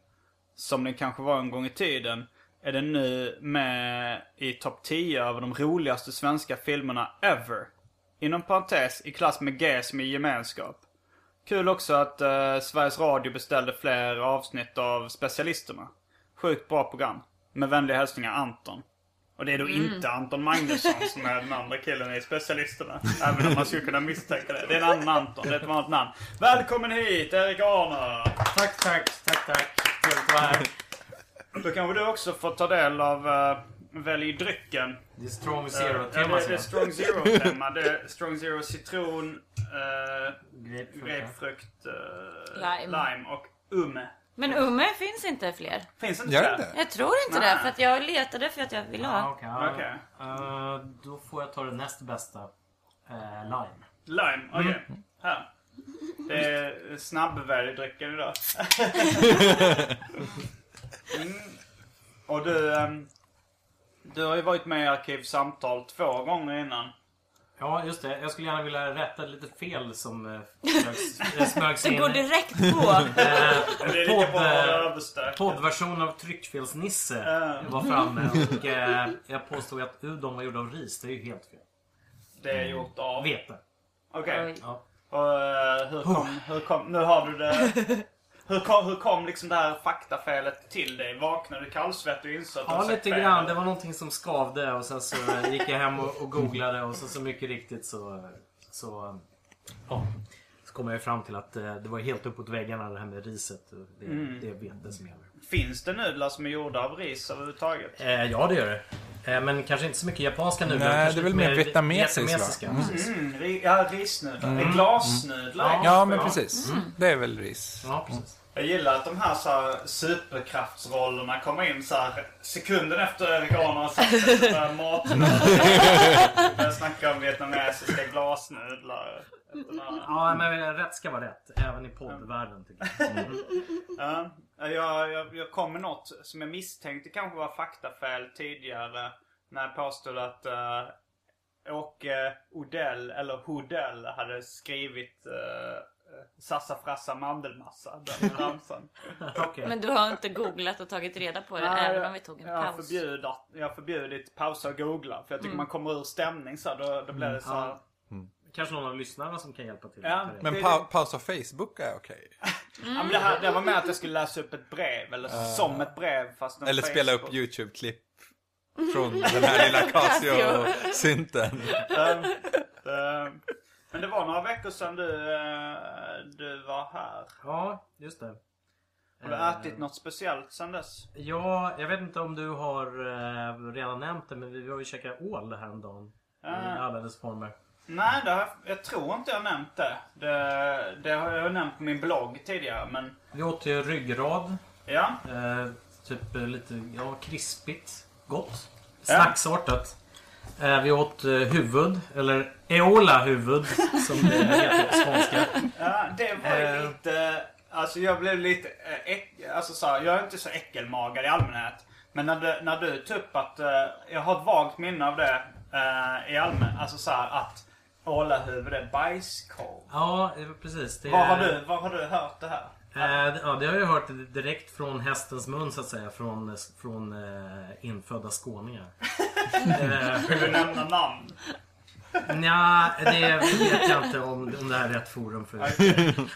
som den kanske var en gång i tiden, är den nu med i topp 10 över de roligaste svenska filmerna ever. Inom parentes i klass med G som i gemenskap. Kul också att eh, Sveriges Radio beställde fler avsnitt av Specialisterna. Sjukt bra program. Med vänliga hälsningar Anton. Och det är då inte Anton Magnusson som är den andra killen i Specialisterna. Även om man skulle kunna misstänka det. Det är en annan Anton, det är ett vanligt namn. Välkommen hit Erik Arner! Tack, tack, tack, tack. Trevligt att vara här. Då kanske du också får ta del av uh, Välj drycken. Det är Strong Ja, Zero-tema. det, det är Strong Zero-tema. Det är Strong Zero citron, eh, Grapefrukt. grapefrukt, eh, Lime. lime och umme. Men Umme finns inte fler. Finns inte Gör det? Jag tror inte Nej. det, för att jag letade för att jag ville Ja, ha. okej. ja. Okej. Eh, då får jag ta det näst bästa. Eh, lime. Lime, okej. Här. Det är snabbväljdrycken idag. mm. Och du, ehm, du har ju varit med i Arkivsamtal två gånger innan. Ja, just det. Jag skulle gärna vilja rätta lite fel som eh, smögs, in. går direkt på. Eh, Det podd, eh. Poddversion av Tryckfelsnisse var framme och eh, jag påstod att udon var gjord av ris. Det är ju helt fel. Det är gjort av... Vete. Okej. Oj. Ja. Och hur kom, hur kom... Nu har du det... Hur kom, hur kom liksom det här faktafelet till dig? Vaknade du kallsvettig och insåg att du Ja, lite fel? grann. Det var någonting som skavde och sen så gick jag hem och, och googlade och så, så mycket riktigt så... Så, ja, så kom jag ju fram till att eh, det var helt uppåt väggarna det här med riset. och Det, det är vete som gäller. Finns det nudlar som är gjorda av ris överhuvudtaget? Eh, ja, det gör det. Eh, men kanske inte så mycket japanska nudlar. Nej, kanske det är väl mer vietnamesiska. Mm, ri, ja, risnudlar. Det är glasnudlar. Ja. Ja, men precis. Det är väl ris. Ja, precis. Jag gillar att de här, så här superkraftsrollerna kommer in så här sekunden efter Erik Arne har sagt sig så börjar maten. Börjar snacka om vietnamesiska glasnudlar. Ja, men rätt ska vara rätt. Även i poddvärlden tycker jag. Mm. Ja, jag, jag, jag kom med något som jag misstänkte kanske var faktafel tidigare. När jag påstod att uh, Åke Odell, eller Hodell, hade skrivit uh, Sassafrassa mandelmassa. Den ramsan. Okej. Men du har inte googlat och tagit reda på det, även om vi tog en jag, har paus. förbjudit, jag har förbjudit pausa och googla. För jag tycker man kommer ur stämning så här, då, då blir det så här, Ja. Kanske någon av lyssnarna som kan hjälpa till. Ja. Men pa pausa Facebook är okej. ja, men det, här, det var med att jag skulle läsa upp ett brev. Eller som ett brev fast Eller spela upp Facebook. YouTube-klipp från den här lilla Casio-synten. Ehm, ehm, Men det var några veckor sedan du, eh, du var här. Ja, just det. Har du Eh, ätit något speciellt sedan dess? Ja, jag vet inte om du har eh, redan nämnt det, men vi var ju käkat ål häromdagen. I Ah. alla dess former. Nej, det har, jag- tror inte jag har nämnt det. det. Det har jag nämnt på min blogg tidigare, men... Vi åt ju ryggrad. Ja. Eh, typ eh, lite ja, krispigt. Gott. Snacksartat. Vi åt eh, huvud, eller Eola-huvud som det heter på skånska. ja det var Eh. lite... Alltså jag blev lite... eh, Äck, alltså så här, jag är inte så äckelmagad i allmänhet. Men när du, när du upp att... jag har ett vagt minne av det i allmänhet. Alltså så här, att ålahuvud är bajskorv. Ja, precis. Det Var har, du, var har du hört det här? Eh, ja, det har jag hört direkt från hästens mun så att säga. Från, från eh, infödda skåningar. eh, Vill du nämna namn? Nja, det vet jag inte om, om det här är rätt forum för.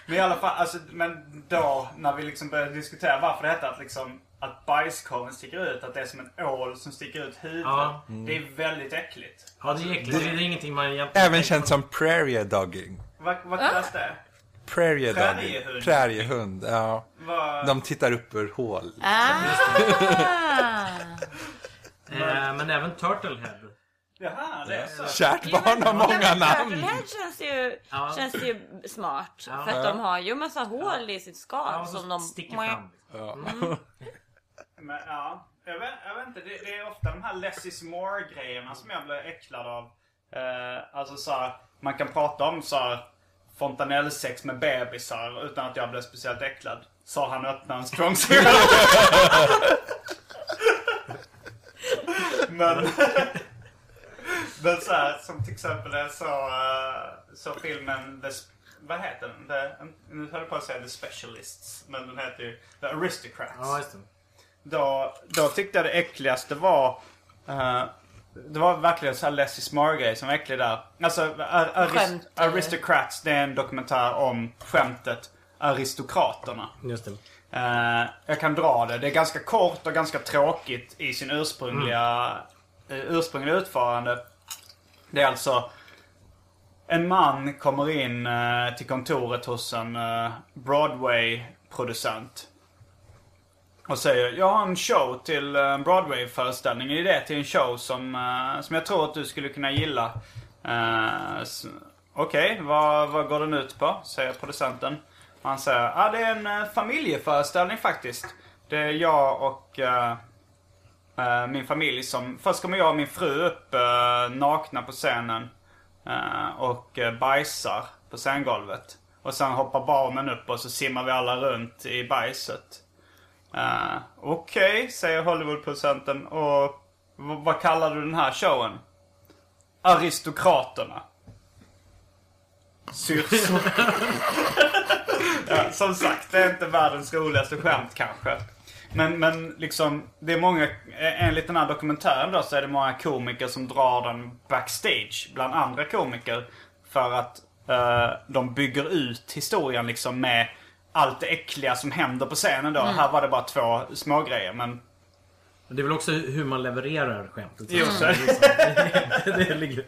Men i alla fall, alltså, men då när vi liksom började diskutera varför det heter att liksom att bajskorven sticker ut, att det är som en ål som sticker ut huvudet. Ja. Det är väldigt äckligt. Ja, det är äckligt. Det är ingenting man egentligen... Även känt som prairie dogging. Vad, vad kallas det? Prairie dogging. Präriehund. Präriehund, ja. Vad... De tittar upp ur hål. Ah! Eh, men även Turtlehead. Jaha, det är så. Kärt barn har många namn. Turtlehead känns ju, Ja. känns ju smart. Ja. För att de har ju massa hål i sitt skal Ja, som de... sticker fram. Men, ja, jag vet, jag vet inte. Det, det är ofta de här less is more-grejerna som jag blir äcklad av. Eh, alltså så här, man kan prata om så här, fontanellsex med bebisar utan att jag blir speciellt äcklad. Sa han och öppnade en strong zero. men, men så här, som till exempel när jag såg uh, så filmen The, vad heter den? The, nu höll jag på att säga The Specialists. Men den heter ju The Aristocrats. Ja, just det. Då, då tyckte jag det äckligaste var... eh, det var verkligen så här Leslie Smart-grej som var äcklig där. Alltså, ar- arist- eller? Aristocrats, det är en dokumentär om skämtet Aristokraterna. Just det. Eh, jag kan dra det. Det är ganska kort och ganska tråkigt i sin ursprungliga, eh, ursprungliga utförande. Det är alltså en man kommer in eh, till kontoret hos en eh, Broadway-producent. Och säger jag har en show till en Broadway-föreställning. Är det till en show som, eh, som jag tror att du skulle kunna gilla. Uh, Okej, vad, vad går den ut på? Säger producenten. Och han säger, ja ah, det är en familjeföreställning faktiskt. Det är jag och eh, min familj som... Först kommer jag och min fru upp eh, nakna på scenen. eh, och uh, bajsar på scengolvet. Och sen hoppar barnen upp och så simmar vi alla runt i bajset. Uh, Okej, säger Hollywoodproducenten. Och vad kallar du den här showen? Aristokraterna. Syrsor. ja, som sagt, det är inte världens roligaste skämt kanske. Men, men liksom, det är många, enligt den här dokumentären då så är det många komiker som drar den backstage bland andra komiker. För att eh, de bygger ut historien liksom med allt det äckliga som händer på scenen då. Här var det bara två små grejer men... Det är väl också hur man levererar skämtet. Jo, så. det ligger...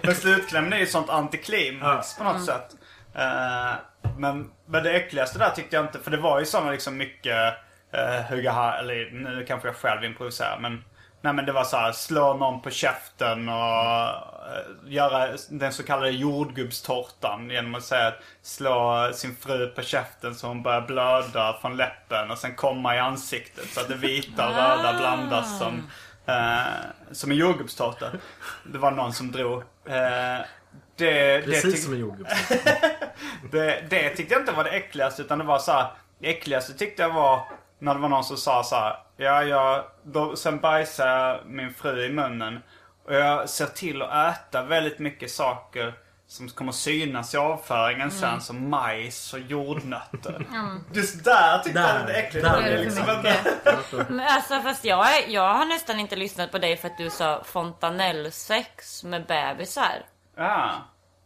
Men slutklämmen är ju sånt antiklimax på något sätt. Eh, men, men det äckligaste där tyckte jag inte, för det var ju såna liksom mycket uh, hugga här, eller nu kanske jag själv improviserar men Nej men det var så här, slå någon på käften och eh, göra den så kallade jordgubbstårtan genom att säga att slå sin fru på käften så hon börjar blöda från läppen och sen komma i ansiktet så att det vita och röda blandas som, eh, som en jordgubbstårta. Det var någon som drog. Eh, det, det Precis tyck- som en jordgubb. det, det tyckte jag inte var det äckligaste utan det var så här, Det äckligaste tyckte jag var när det var någon som sa så här, Ja, jag, då, sen bajsar jag min fru i munnen. Och jag ser till att äta väldigt mycket saker som kommer synas i avföringen sen som majs och jordnötter. Just där tyckte jag Där, det var äckligt. där Det är är det liksom. Men alltså fast jag, jag har nästan inte lyssnat på dig för att du sa fontanellsex med bebisar. Ja,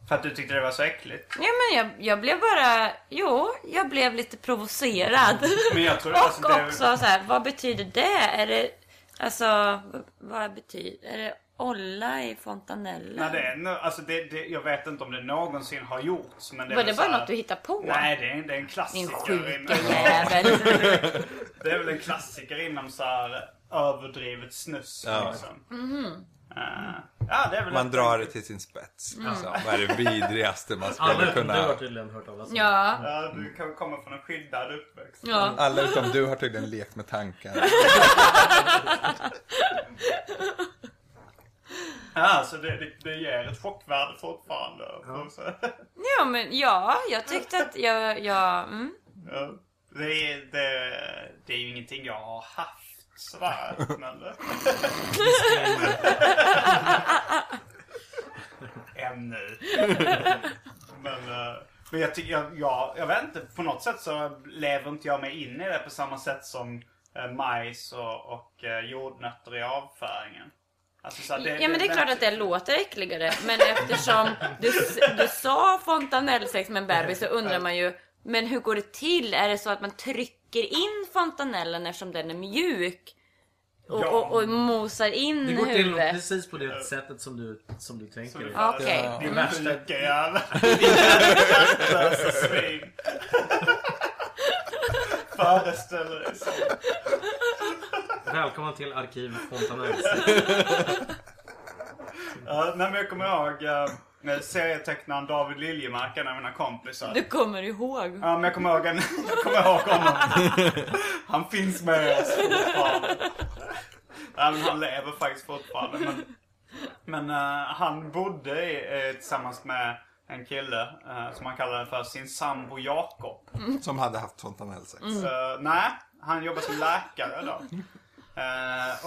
för att du tyckte det var så äckligt. Ja men jag, jag blev bara, jo, jag blev lite provocerad. Men jag tror och alltså det- också så här, vad betyder det? Är det, alltså, vad betyder, är det olla i fontanellen? Nej, det är, no- alltså det, det, jag vet inte om det någonsin har gjorts. Men det är Var det bara här- något du hittar på? Nej, det är, det är en Din klassiker. sjuka inom- jävel. Det är väl en klassiker inom så här överdrivet snus. Ja. Liksom. Mhm. Eh, ja, det är väl Man drar det till sin spets. Liksom. Vad är det vidrigaste man Alla skulle utom du har kunna... tydligen hört talas om. Ja. Ja, du kan komma från en skyddad uppväxt. Ja. Alla utom du har tydligen lekt med tankar. Ja, så det, det, det ger ett chockvärde fortfarande. Ja. ja men ja, jag tyckte att jag, jag mm. Ja. Det, är, det, det är ju ingenting jag har haft sådär. Men... Ännu. men, eh, men jag tycker, jag, jag, jag vet inte, på något sätt så lever inte jag mig in i det på samma sätt som eh, majs och, och eh, jordnötter i avföringen. Alltså, så här, Ja men det är klart att det låter äckligare. Men eftersom du, du sa fontanellsex med en bebis så undrar man ju. Men hur går det till? Är det så att man trycker in fontanellen eftersom den är mjuk? Och, Ja. och, och mosar in Det går till huvudet? precis på det sättet som du, som du tänker. Okej. Det värsta... Sjuka jävel. Hjärtlösa svin. Föreställer dig så. Välkommen till Arkiv Fontanells. Ja, nej, men jag kommer ihåg uh, serietecknaren David Liljemark, en av mina kompisar. Du kommer ihåg? Ja, men jag kommer ihåg, en, jag kommer ihåg honom. Han finns med oss fortfarande. Ja, men han lever faktiskt fortfarande. Men, men eh, han bodde i, eh, tillsammans med en kille eh, som han kallade för sin sambo Jakob. Som hade haft fontanellsex. Eh, nej, han jobbar som läkare då.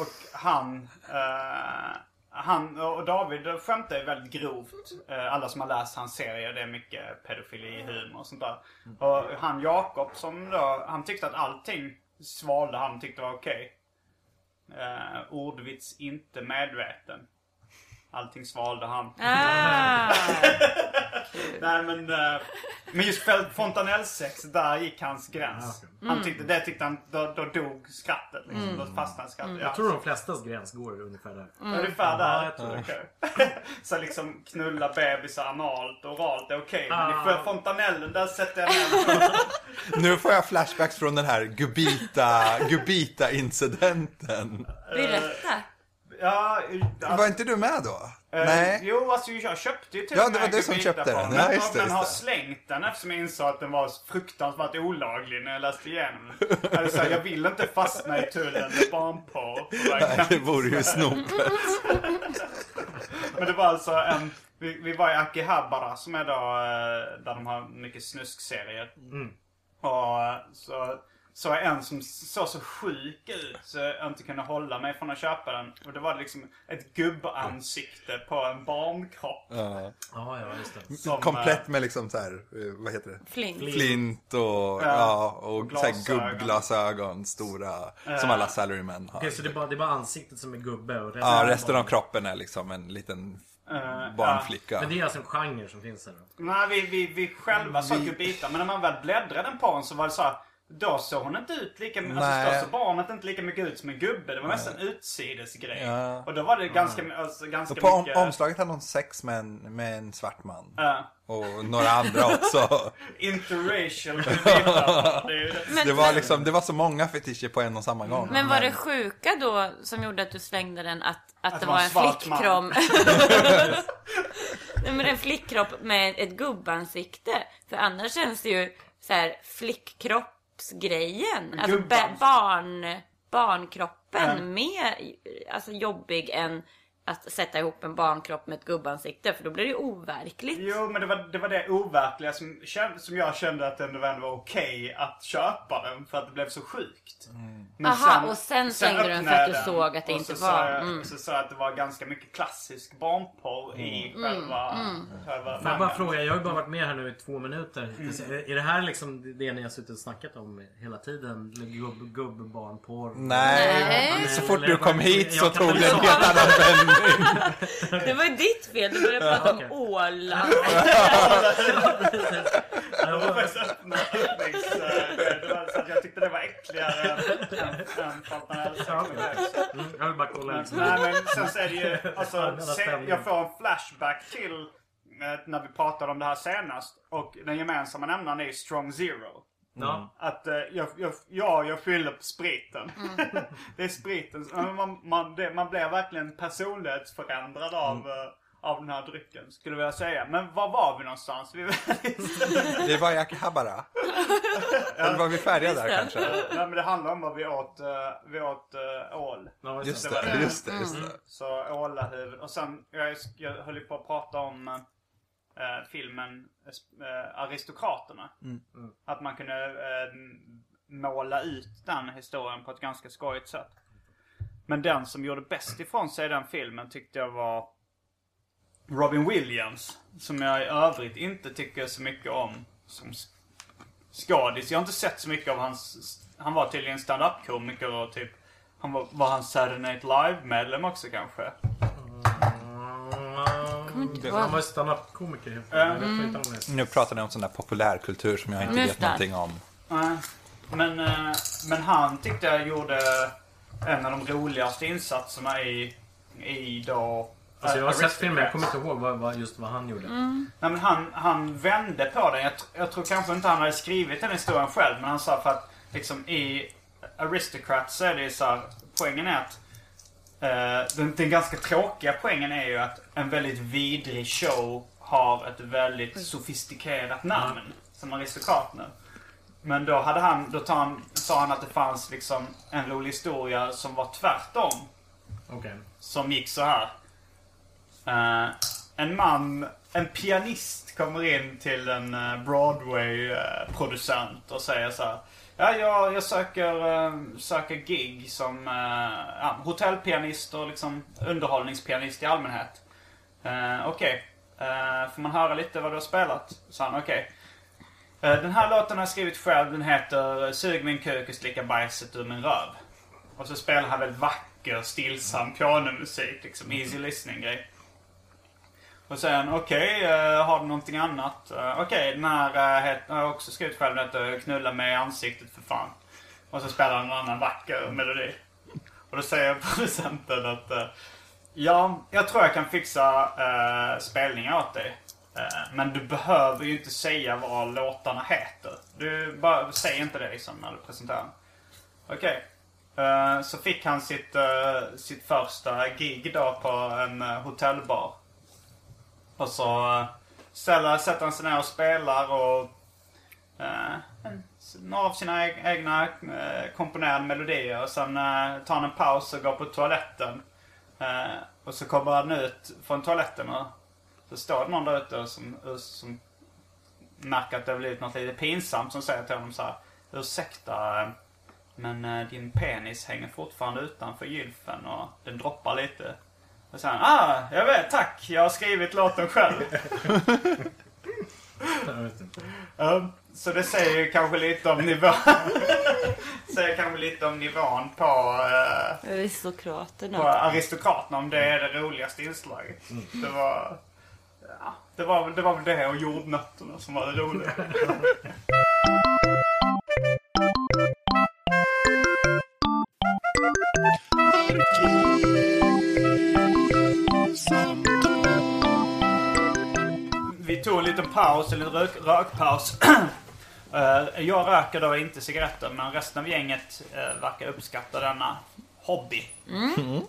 Och han, han och David skämtar ju väldigt grovt. Eh, alla som har läst hans serier, det är mycket pedofili, humor och sånt där. Och han Jakob som då, han tyckte att allting svalde han tyckte var okej. Eh, ordvits inte medveten. Allting svalde han. Ah, Nej men, eh, men just för fontanellsex, där gick hans gräns. Han tyckte, det tyckte han, då, då dog skrattet liksom. Då fastnade skrattet. Jag tror de flestas gräns går ungefär där. Ungefär Ja, där. jag tror det. Okej. så liksom knulla bebisar analt och oralt är okej. Men i Ah. fontanellen, där sätter jag ner Nu får jag flashbacks från den här Gubita, Gubita-incidenten. berätta. Ja, alltså, Var inte du med då? Eh, Nej. Jo, alltså jag köpte ju till Ja, och det var du som köpte på den. Ja, just det, men just har det. slängt den eftersom jag insåg att den var fruktansvärt olaglig när jag läste igenom den. Alltså, jag vill inte fastna i tullen med barnporr. hem. Det vore ju snopet. Men det var alltså en... Vi, vi var i Akihabara som är då eh, där de har mycket snuskserier. Och eh, så, så är en som såg så sjuk ut så jag inte kunde hålla mig från att köpa den. Och det var liksom ett gubbansikte på en barnkropp. Ja. Ja, ja, just det. Som, Komplett med liksom så här, eh, vad heter det? Flint. Flint och, ja, och, Och så här glasögon. gubbglasögon, stora, som alla salarymen har. Okej, så det är, bara, det är bara ansiktet som är gubbe och resten, Ja, resten av kroppen är liksom en liten Eh, barnflicka. Men det är alltså en genre som finns här då? Nej, vi, vi, vi själva såg ju bitar. Men när man väl bläddrade den på den så var det så här. Då såg hon inte ut lika mycket. Alltså, Nej. då såg barnet inte lika mycket ut som en gubbe. Det var nästan en utsidesgrej. Ja. Och då var det ganska, alltså, ganska Och på om, mycket... omslaget hade hon sex med en, med en svart man. Ja. Och några andra också. interracial. Det det. Men, Det var liksom, det var så många fetischer på en och samma gång. men var det sjuka då som gjorde att du slängde den att, att, det var en flickkropp? Nej men en flickkropp med ett gubbansikte. För annars känns det ju så här flickkroppsgrejen. Alltså ba- barn, barnkroppen mer alltså, jobbig än att sätta ihop en barnkropp med ett gubbansikte. För då blir det ju overkligt. Jo, men det var det, var det overkliga som, som jag kände att det ändå var okej att köpa den. För att det blev så sjukt. Men Aha, och sen slängde du den för att du såg att det inte så var- jag, mm. Så sa jag att det var ganska mycket klassisk barnporr i själva... själva Får jag bara fråga, jag har ju bara varit med här nu i två minuter. Är- Är det här liksom det ni har suttit och snackat om hela tiden? Gubb, gubb barnporr? Nej, Nej. så fort du kom hit så tog det en helt annan vändning. Det var ju ditt fel. Du började prata om ålar. Det var faktiskt öppna så Jag tyckte det var äckligare än- fontanellsex. Mm, Jag vill bara kolla. Nej men sen så är det ju, alltså, jag får en flashback till eh, när vi pratade om det här senast. Och den gemensamma nämnaren är ju Strong Zero. Ja. Att eh, jag, jag, ja, jag fyller på spriten. det är spriten. Man, man, det, man blir verkligen personlighetsförändrad av, eh, av den här drycken. Skulle jag vilja säga. Men var var vi någonstans? Vi, Det var i Akihabara. Eller var vi färdiga där kanske? ja, men det handlar om vad vi åt. eh, vi åt uh, ål. Ja, Just Det var det, det. just det, just det. Så ålahuvud. Och sen, jag, jag höll ju på att prata om eh, filmen eh, Aristokraterna. Att man kunde eh, måla ut den historien på ett ganska skojigt sätt. Men den som gjorde bäst ifrån sig i den filmen tyckte jag var Robin Williams. Som jag i övrigt inte tycker så mycket om som s- skådis. Jag har inte sett så mycket av hans... Han var tydligen stand-up komiker och typ... Han var, var han Saturday Night Live-medlem också kanske? Det-. Han var ju standup-komiker. är- Nu pratar ni om sån där populärkultur som jag inte Just vet det. någonting om. Nej. Men, eh, men han tyckte jag gjorde en av de roligaste insatserna i, i då... Alltså jag har sett filmen, jag kommer inte ihåg vad, vad, just vad han gjorde. Nej, men han, han vände på den. Jag, jag tror kanske inte han hade skrivit den historien själv. Men han sa för att liksom i Aristocrats så är det ju så här, Poängen är att den, den ganska tråkiga poängen är ju att en väldigt vidrig show har ett väldigt sofistikerat namn. Som aristokraterna. Men då hade han, då tar han, sa han att det fanns liksom en rolig historia som var tvärtom. Okej. Som gick så här. Eh, en man, en pianist kommer in till en eh, Broadway-producent och säger så här. Ja, jag, jag söker, eh, söker gig som eh, ja, hotellpianist och liksom underhållningspianist i allmänhet. Uh, Okej, Eh, får man höra lite vad du har spelat? Sa han, okej. Uh, den här låten har jag skrivit själv. Den heter Sug min kuk och slicka bajset ur min röv. Och så spelar han väldigt vacker, stillsam pianomusik. Liksom easy listening grej. Och sen, okej, eh, har du någonting annat? Uh, okej, den här uh, har jag också skrivit själv. Den heter eh, Knulla mig i ansiktet för fan. Och så spelar han en annan vacker melodi. Och då säger producenten att eh, Ja, jag tror jag kan fixa uh, spelningar åt dig. Eh, men du behöver ju inte säga vad låtarna heter. Du bara, säg inte det liksom när du presenterar. Okej. Eh, så fick han sitt, sitt första gig då på en hotellbar. Och så eh, ställer, sätter han sig ner och spelar och eh, några av sina egna eh, komponerade melodier. Och sen eh, tar han en paus och går på toaletten. Eh, och så kommer han ut från toaletten och så står det någon där ute som, som märker att det har blivit något lite pinsamt som säger till honom så här. Ursäkta, eh, men eh, din penis hänger fortfarande utanför gylfen och den droppar lite. Och så säger han, ah, jag vet, tack, jag har skrivit låten själv. Ja, så det säger ju kanske lite om nivån. säger kanske lite om nivån på, eh, på Aristokraterna. aristokraterna om det är det roligaste inslaget. Det var... Ja, det var, det var väl det och jordnötterna som var det roliga. Vi tog en liten paus, en liten rök, rökpaus. Eh, jag röker då inte cigaretter men resten av gänget uh, verkar uppskatta denna hobby.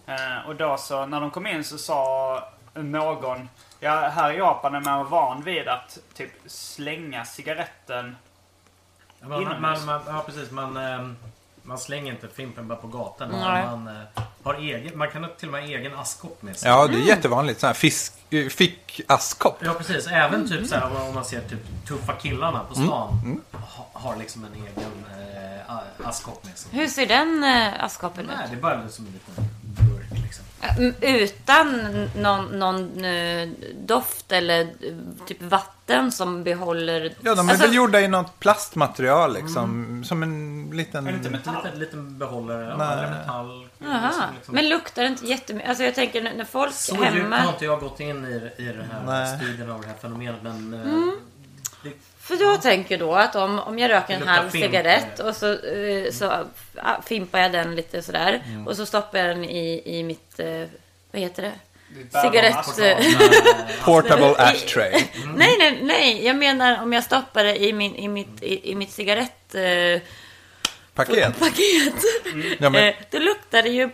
Eh, och då så när de kom in så sa någon Ja, här i Japan är man van vid att typ slänga cigaretten. Ja, Man, Inomhus. man, man, ja precis. Man, ehm, man slänger inte Fimpen bara på gatan. Man, Nej. man, eh, har egen, man kan ha till och med egen askkopp med sig. Ja, det är jättevanligt. Sån här fisk, eh, fickaskkopp. Ja precis, även typ så här, om man ser typ tuffa killarna på stan. Ha, har liksom en egen eh, a- askkopp med sig. Hur ser den äh, askkoppen Nej, ut? det är bara som en liten burk liksom. Mm, Utan någon, någon eh, doft eller eh, typ vatten som behåller... Ja, de är Alltså, väl gjorda i något plastmaterial liksom. Som en liten... Är det inte En metall? liten, liten behållare, eller metall. Jaha. liksom- Men luktar det inte jättemycket? Alltså jag tänker när folk Så djupt hemma... har inte jag gått in i, i den här Nej. studien av det här fenomenet men... eh, Mm. Det, För jag tänker då att om, om jag röker en halv fimp. cigarett och så, eh, så ah, fimpar jag den lite sådär. Mm. Och så stoppar jag den i, i mitt... eh, Vad heter det? Cigarett... Portable ashtray. Nej, nej, nej. Jag menar om jag stoppar det i, min, i mitt, i, i mitt cigarettpaket. Paket. paket. Ja, men, Eh, det ju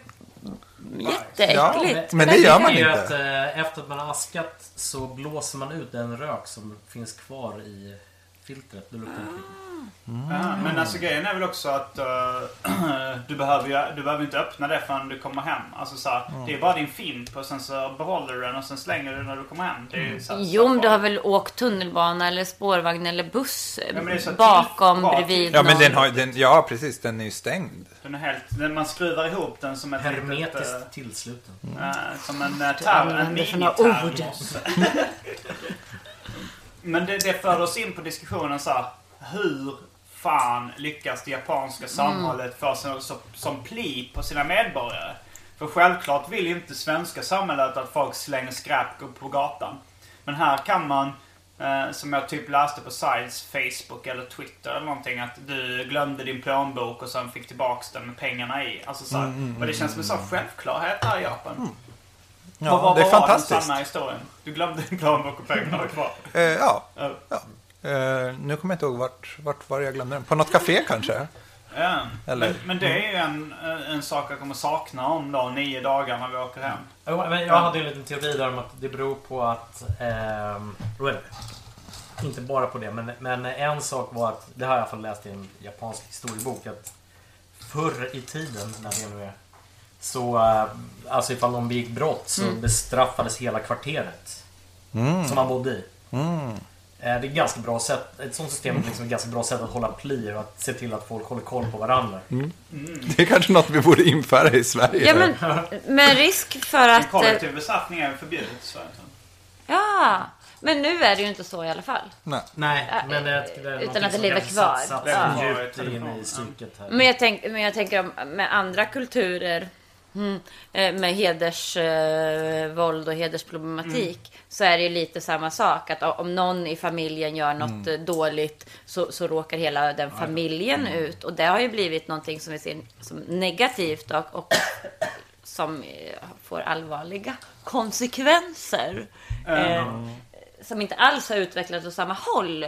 jätteäckligt. men det gör man inte. att eh, efter att man har askat så blåser man ut den rök som finns kvar i filtret. Då luktar det inte Ja, men alltså grejen är väl också att eh, du, behöver ju, du behöver inte öppna det förrän du kommer hem. Alltså så här, Det är bara din fimp och sen så behåller du den och sen slänger du den när du kommer hem. Det är ju så här, Jo, men du har väl åkt tunnelbana eller spårvagn eller buss men det är så bakom bra bredvid Ja, men den har den, Ja, precis. Den är ju stängd. Den är helt, den, man skruvar ihop den som ett litet, Hermetiskt eh, tillsluten. eh, som en uh, term, en minitermos. Men det, det för oss in på diskussionen så här, hur fan lyckas det japanska samhället få som, som, som pli på sina medborgare? För självklart vill ju inte svenska samhället att folk slänger skräp på gatan. Men här kan man, eh, som jag typ läste på Sides Facebook eller Twitter eller någonting, att du glömde din plånbok och sen fick tillbaks den med pengarna i. Alltså så här, och det känns som en sån självklarhet här i Japan. Ja, vad, vad, det är vad var den fantastiskt. sanna historien? Du glömde din plånbok och pengarna var kvar. Eh, ja. Ja. Eh, nu kommer jag inte ihåg vart, vart var jag glömde den. På något café kanske? Ja. Eller- Men, men det är ju en, en sak jag kommer sakna om då nio dagar när vi åker hem. Men jag hade ju en liten teori där om att det beror på att... well, inte bara på det, men, men en sak var att, det har jag i alla fall läst i en japansk historiebok, att förr i tiden, när det nu är, så, eh, alltså ifall någon begick brott så bestraffades hela kvarteret som man bodde i. Eh, Det är ett ganska bra sätt, ett sånt system är liksom ett ganska bra sätt att hålla pli och att se till att folk håller koll på varandra. Det är kanske något vi borde införa i Sverige. Ja, men med risk för att... eh, Kollektiv bestraffning är förbjudet i Sverige. Ja, men nu är det ju inte så i alla fall. Nej. Nej, men det, det är Utan att det lever kvar. Ja. satt Ja. djupt in i psyket här. Men jag, tänk, men jag tänker om, med andra kulturer mm, eh, med hedersvåld eh, våld och hedersproblematik så är det ju lite samma sak. Att om någon i familjen gör något eh, dåligt så, så råkar hela den familjen ut. Och det har ju blivit någonting som vi ser som negativt och, och som får allvarliga konsekvenser. Eh, som inte alls har utvecklats åt samma håll.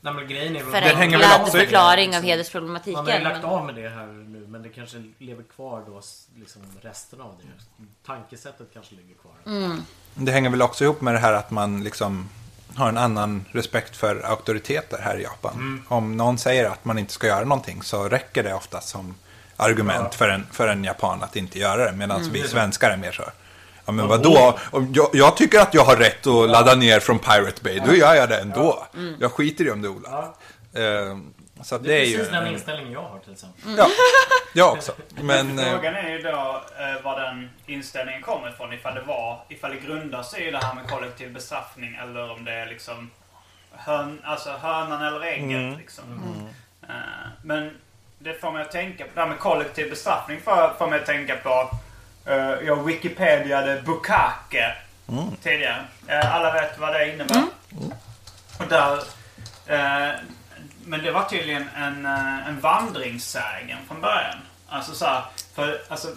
Nej, men grejen är väl- hänger väl Förenklad förklaring av hedersproblematiken. Man har ju lagt men- av med det här nu men det kanske lever kvar då liksom resten av det. Tankesättet kanske ligger kvar. Mm. Det hänger väl också ihop med det här att man liksom har en annan respekt för auktoriteter här i Japan. Om någon säger att man inte ska göra någonting så räcker det ofta som argument för, en, för en japan att inte göra det. Medan vi svenskar är mer så. Ja men vadå? Jag, jag tycker att jag har rätt att ladda ner från Pirate Bay. Då gör jag det ändå. Jag skiter i om det är olagligt. Eh, Så att Det det är är ju... precis den inställningen jag har till exempel. Ja, jag också. Men... eh, Frågan är ju då eh, var den inställningen kommer ifrån. Ifall det var, ifall det grundar sig i det här med kollektiv bestraffning eller om det är liksom hön, alltså hönan eller ägget. Liksom. Eh, men det får mig att tänka på, det här med kollektiv bestraffning får, får mig att tänka på eh, jag wikipediade bukake tidigare. Eh, alla vet vad det innebär. Och där, eh, men det var tydligen en, en vandringssägen från början. Alltså så här, för alltså,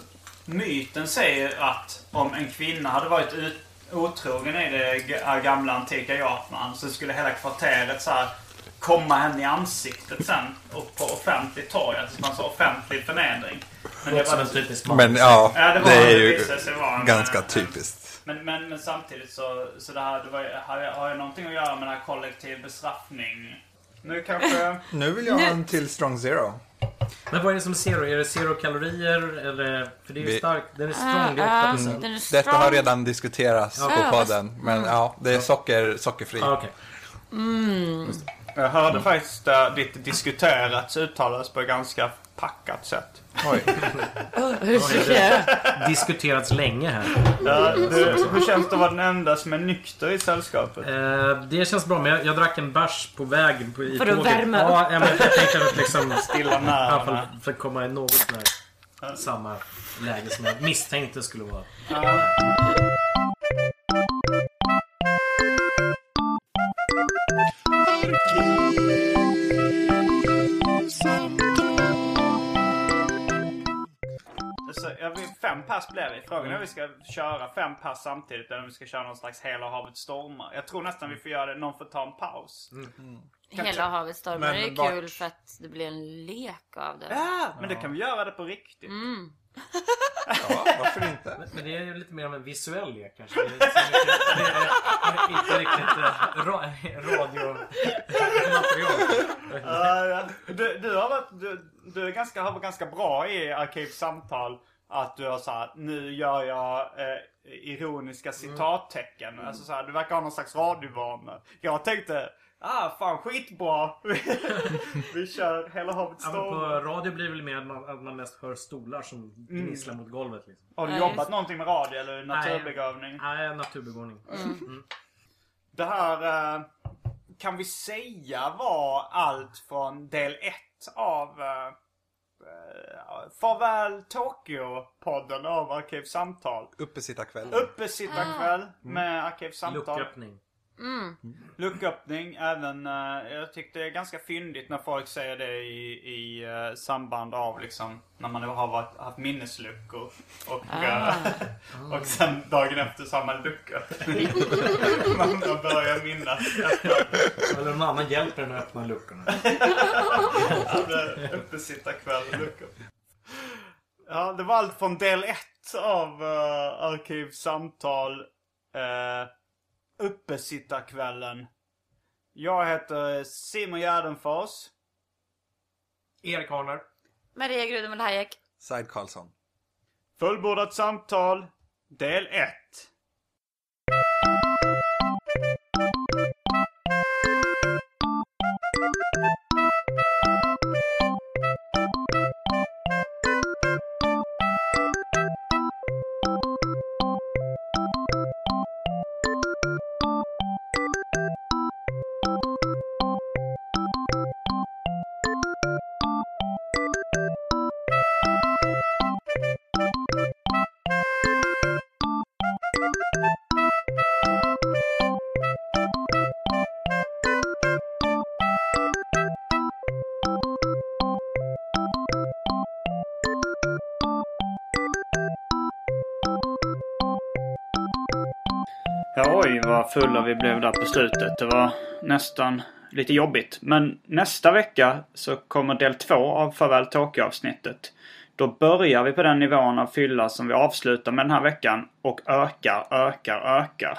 myten säger att om en kvinna hade varit ut, otrogen i det gamla antika Japan så skulle hela kvarteret så här komma henne i ansiktet sen och på offentligt torg. Alltså en så offentlig förnedring. Men det som var, en typisk man. Men ja, Ja, det det, var- är det ju sig vara en- ganska en- typiskt. men, men, men samtidigt så, så det här, det var, har, jag, har jag någonting att göra med den här kollektiv bestraffning? Nu kanske... Nu vill jag ha en till Strong Zero. Men vad är det som är zero? Är det zero kalorier? Eller, för det är ju starkt. Den är Ah, strong, det är ah, 8%. den är Detta har redan diskuterats Ja. på podden. Men ja, det är socker, sockerfri. Ah, okej. Jag hörde faktiskt uh, ditt diskuterats uttalas på ett ganska packat sätt. Oj. Diskuterats länge här. Ja, du, hur känns det att vara den enda som är nykter i sällskapet? Eh, det känns bra, men jag, jag drack en bärs på väg på, i För att tåget. värma Ja, ja, men jag tänkte att liksom... Stilla nerverna. för att komma i något när samma läge som jag misstänkte skulle vara. Jag vill, fem pass blir vi. Frågan är om vi ska köra fem pass samtidigt eller om vi ska köra någon slags Hela havet stormar. Jag tror nästan vi får göra det. Någon får ta en paus. Hela havet stormar Men är vart- kul för att det blir en lek av det. Ja, men då kan vi göra det på riktigt. Ja, varför inte? Men det är ju lite mer av en visuell lek kanske. Det är inte, så mycket, det är inte riktigt eh, ra, radiomaterial. Ja. Du, du, har varit, du, du är ganska, har varit ganska bra i Arkivsamtal. Att du har såhär, nu gör jag eh, ironiska citattecken. Alltså så här, du verkar ha någon slags radiovana. Jag tänkte, ah fan skitbra. vi kör Hela havet Ja, men på stormar. radio blir det väl mer att man, att man mest hör stolar som gnisslar mot golvet. Liksom. Har du Ja, jobbat just- någonting med radio eller naturbegåvning? Nej, naturbegåvning. Det här eh, kan vi säga var allt från del ett av eh, eh, Farväl Tokyo-podden av Arkivsamtal. Uppesittarkvällen. Uppesittarkväll med Arkivsamtal. Lucköppning. Lucköppning även. eh, jag tyckte det är ganska fyndigt när folk säger det i, i eh, samband av liksom när man har varit, haft minnesluckor. Och, eh, och sen dagen efter så har man lucköppning. man börjar minnas. Eller annan hjälper en att öppna luckorna. Uppesittarkväll lucköppning. Ja, det var allt från del ett av uh, Arkivsamtal. Uh, Uppesittarkvällen. Jag heter Simon Gärdenfors. Erik Holmer. Maria Grudemel Hayek. Said Karlsson. Fullbordat samtal, del 1. Ja, fulla vi blev där på slutet. Det var nästan lite jobbigt. Men nästa vecka så kommer del två av Farväl Tokyo-avsnittet. Då börjar vi på den nivån av fylla som vi avslutar med den här veckan och ökar, ökar, ökar.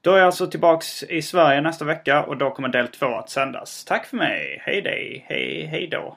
Då är jag alltså tillbaks i Sverige nästa vecka och då kommer del två att sändas. Tack för mig. Hej dig. Hej, hej då.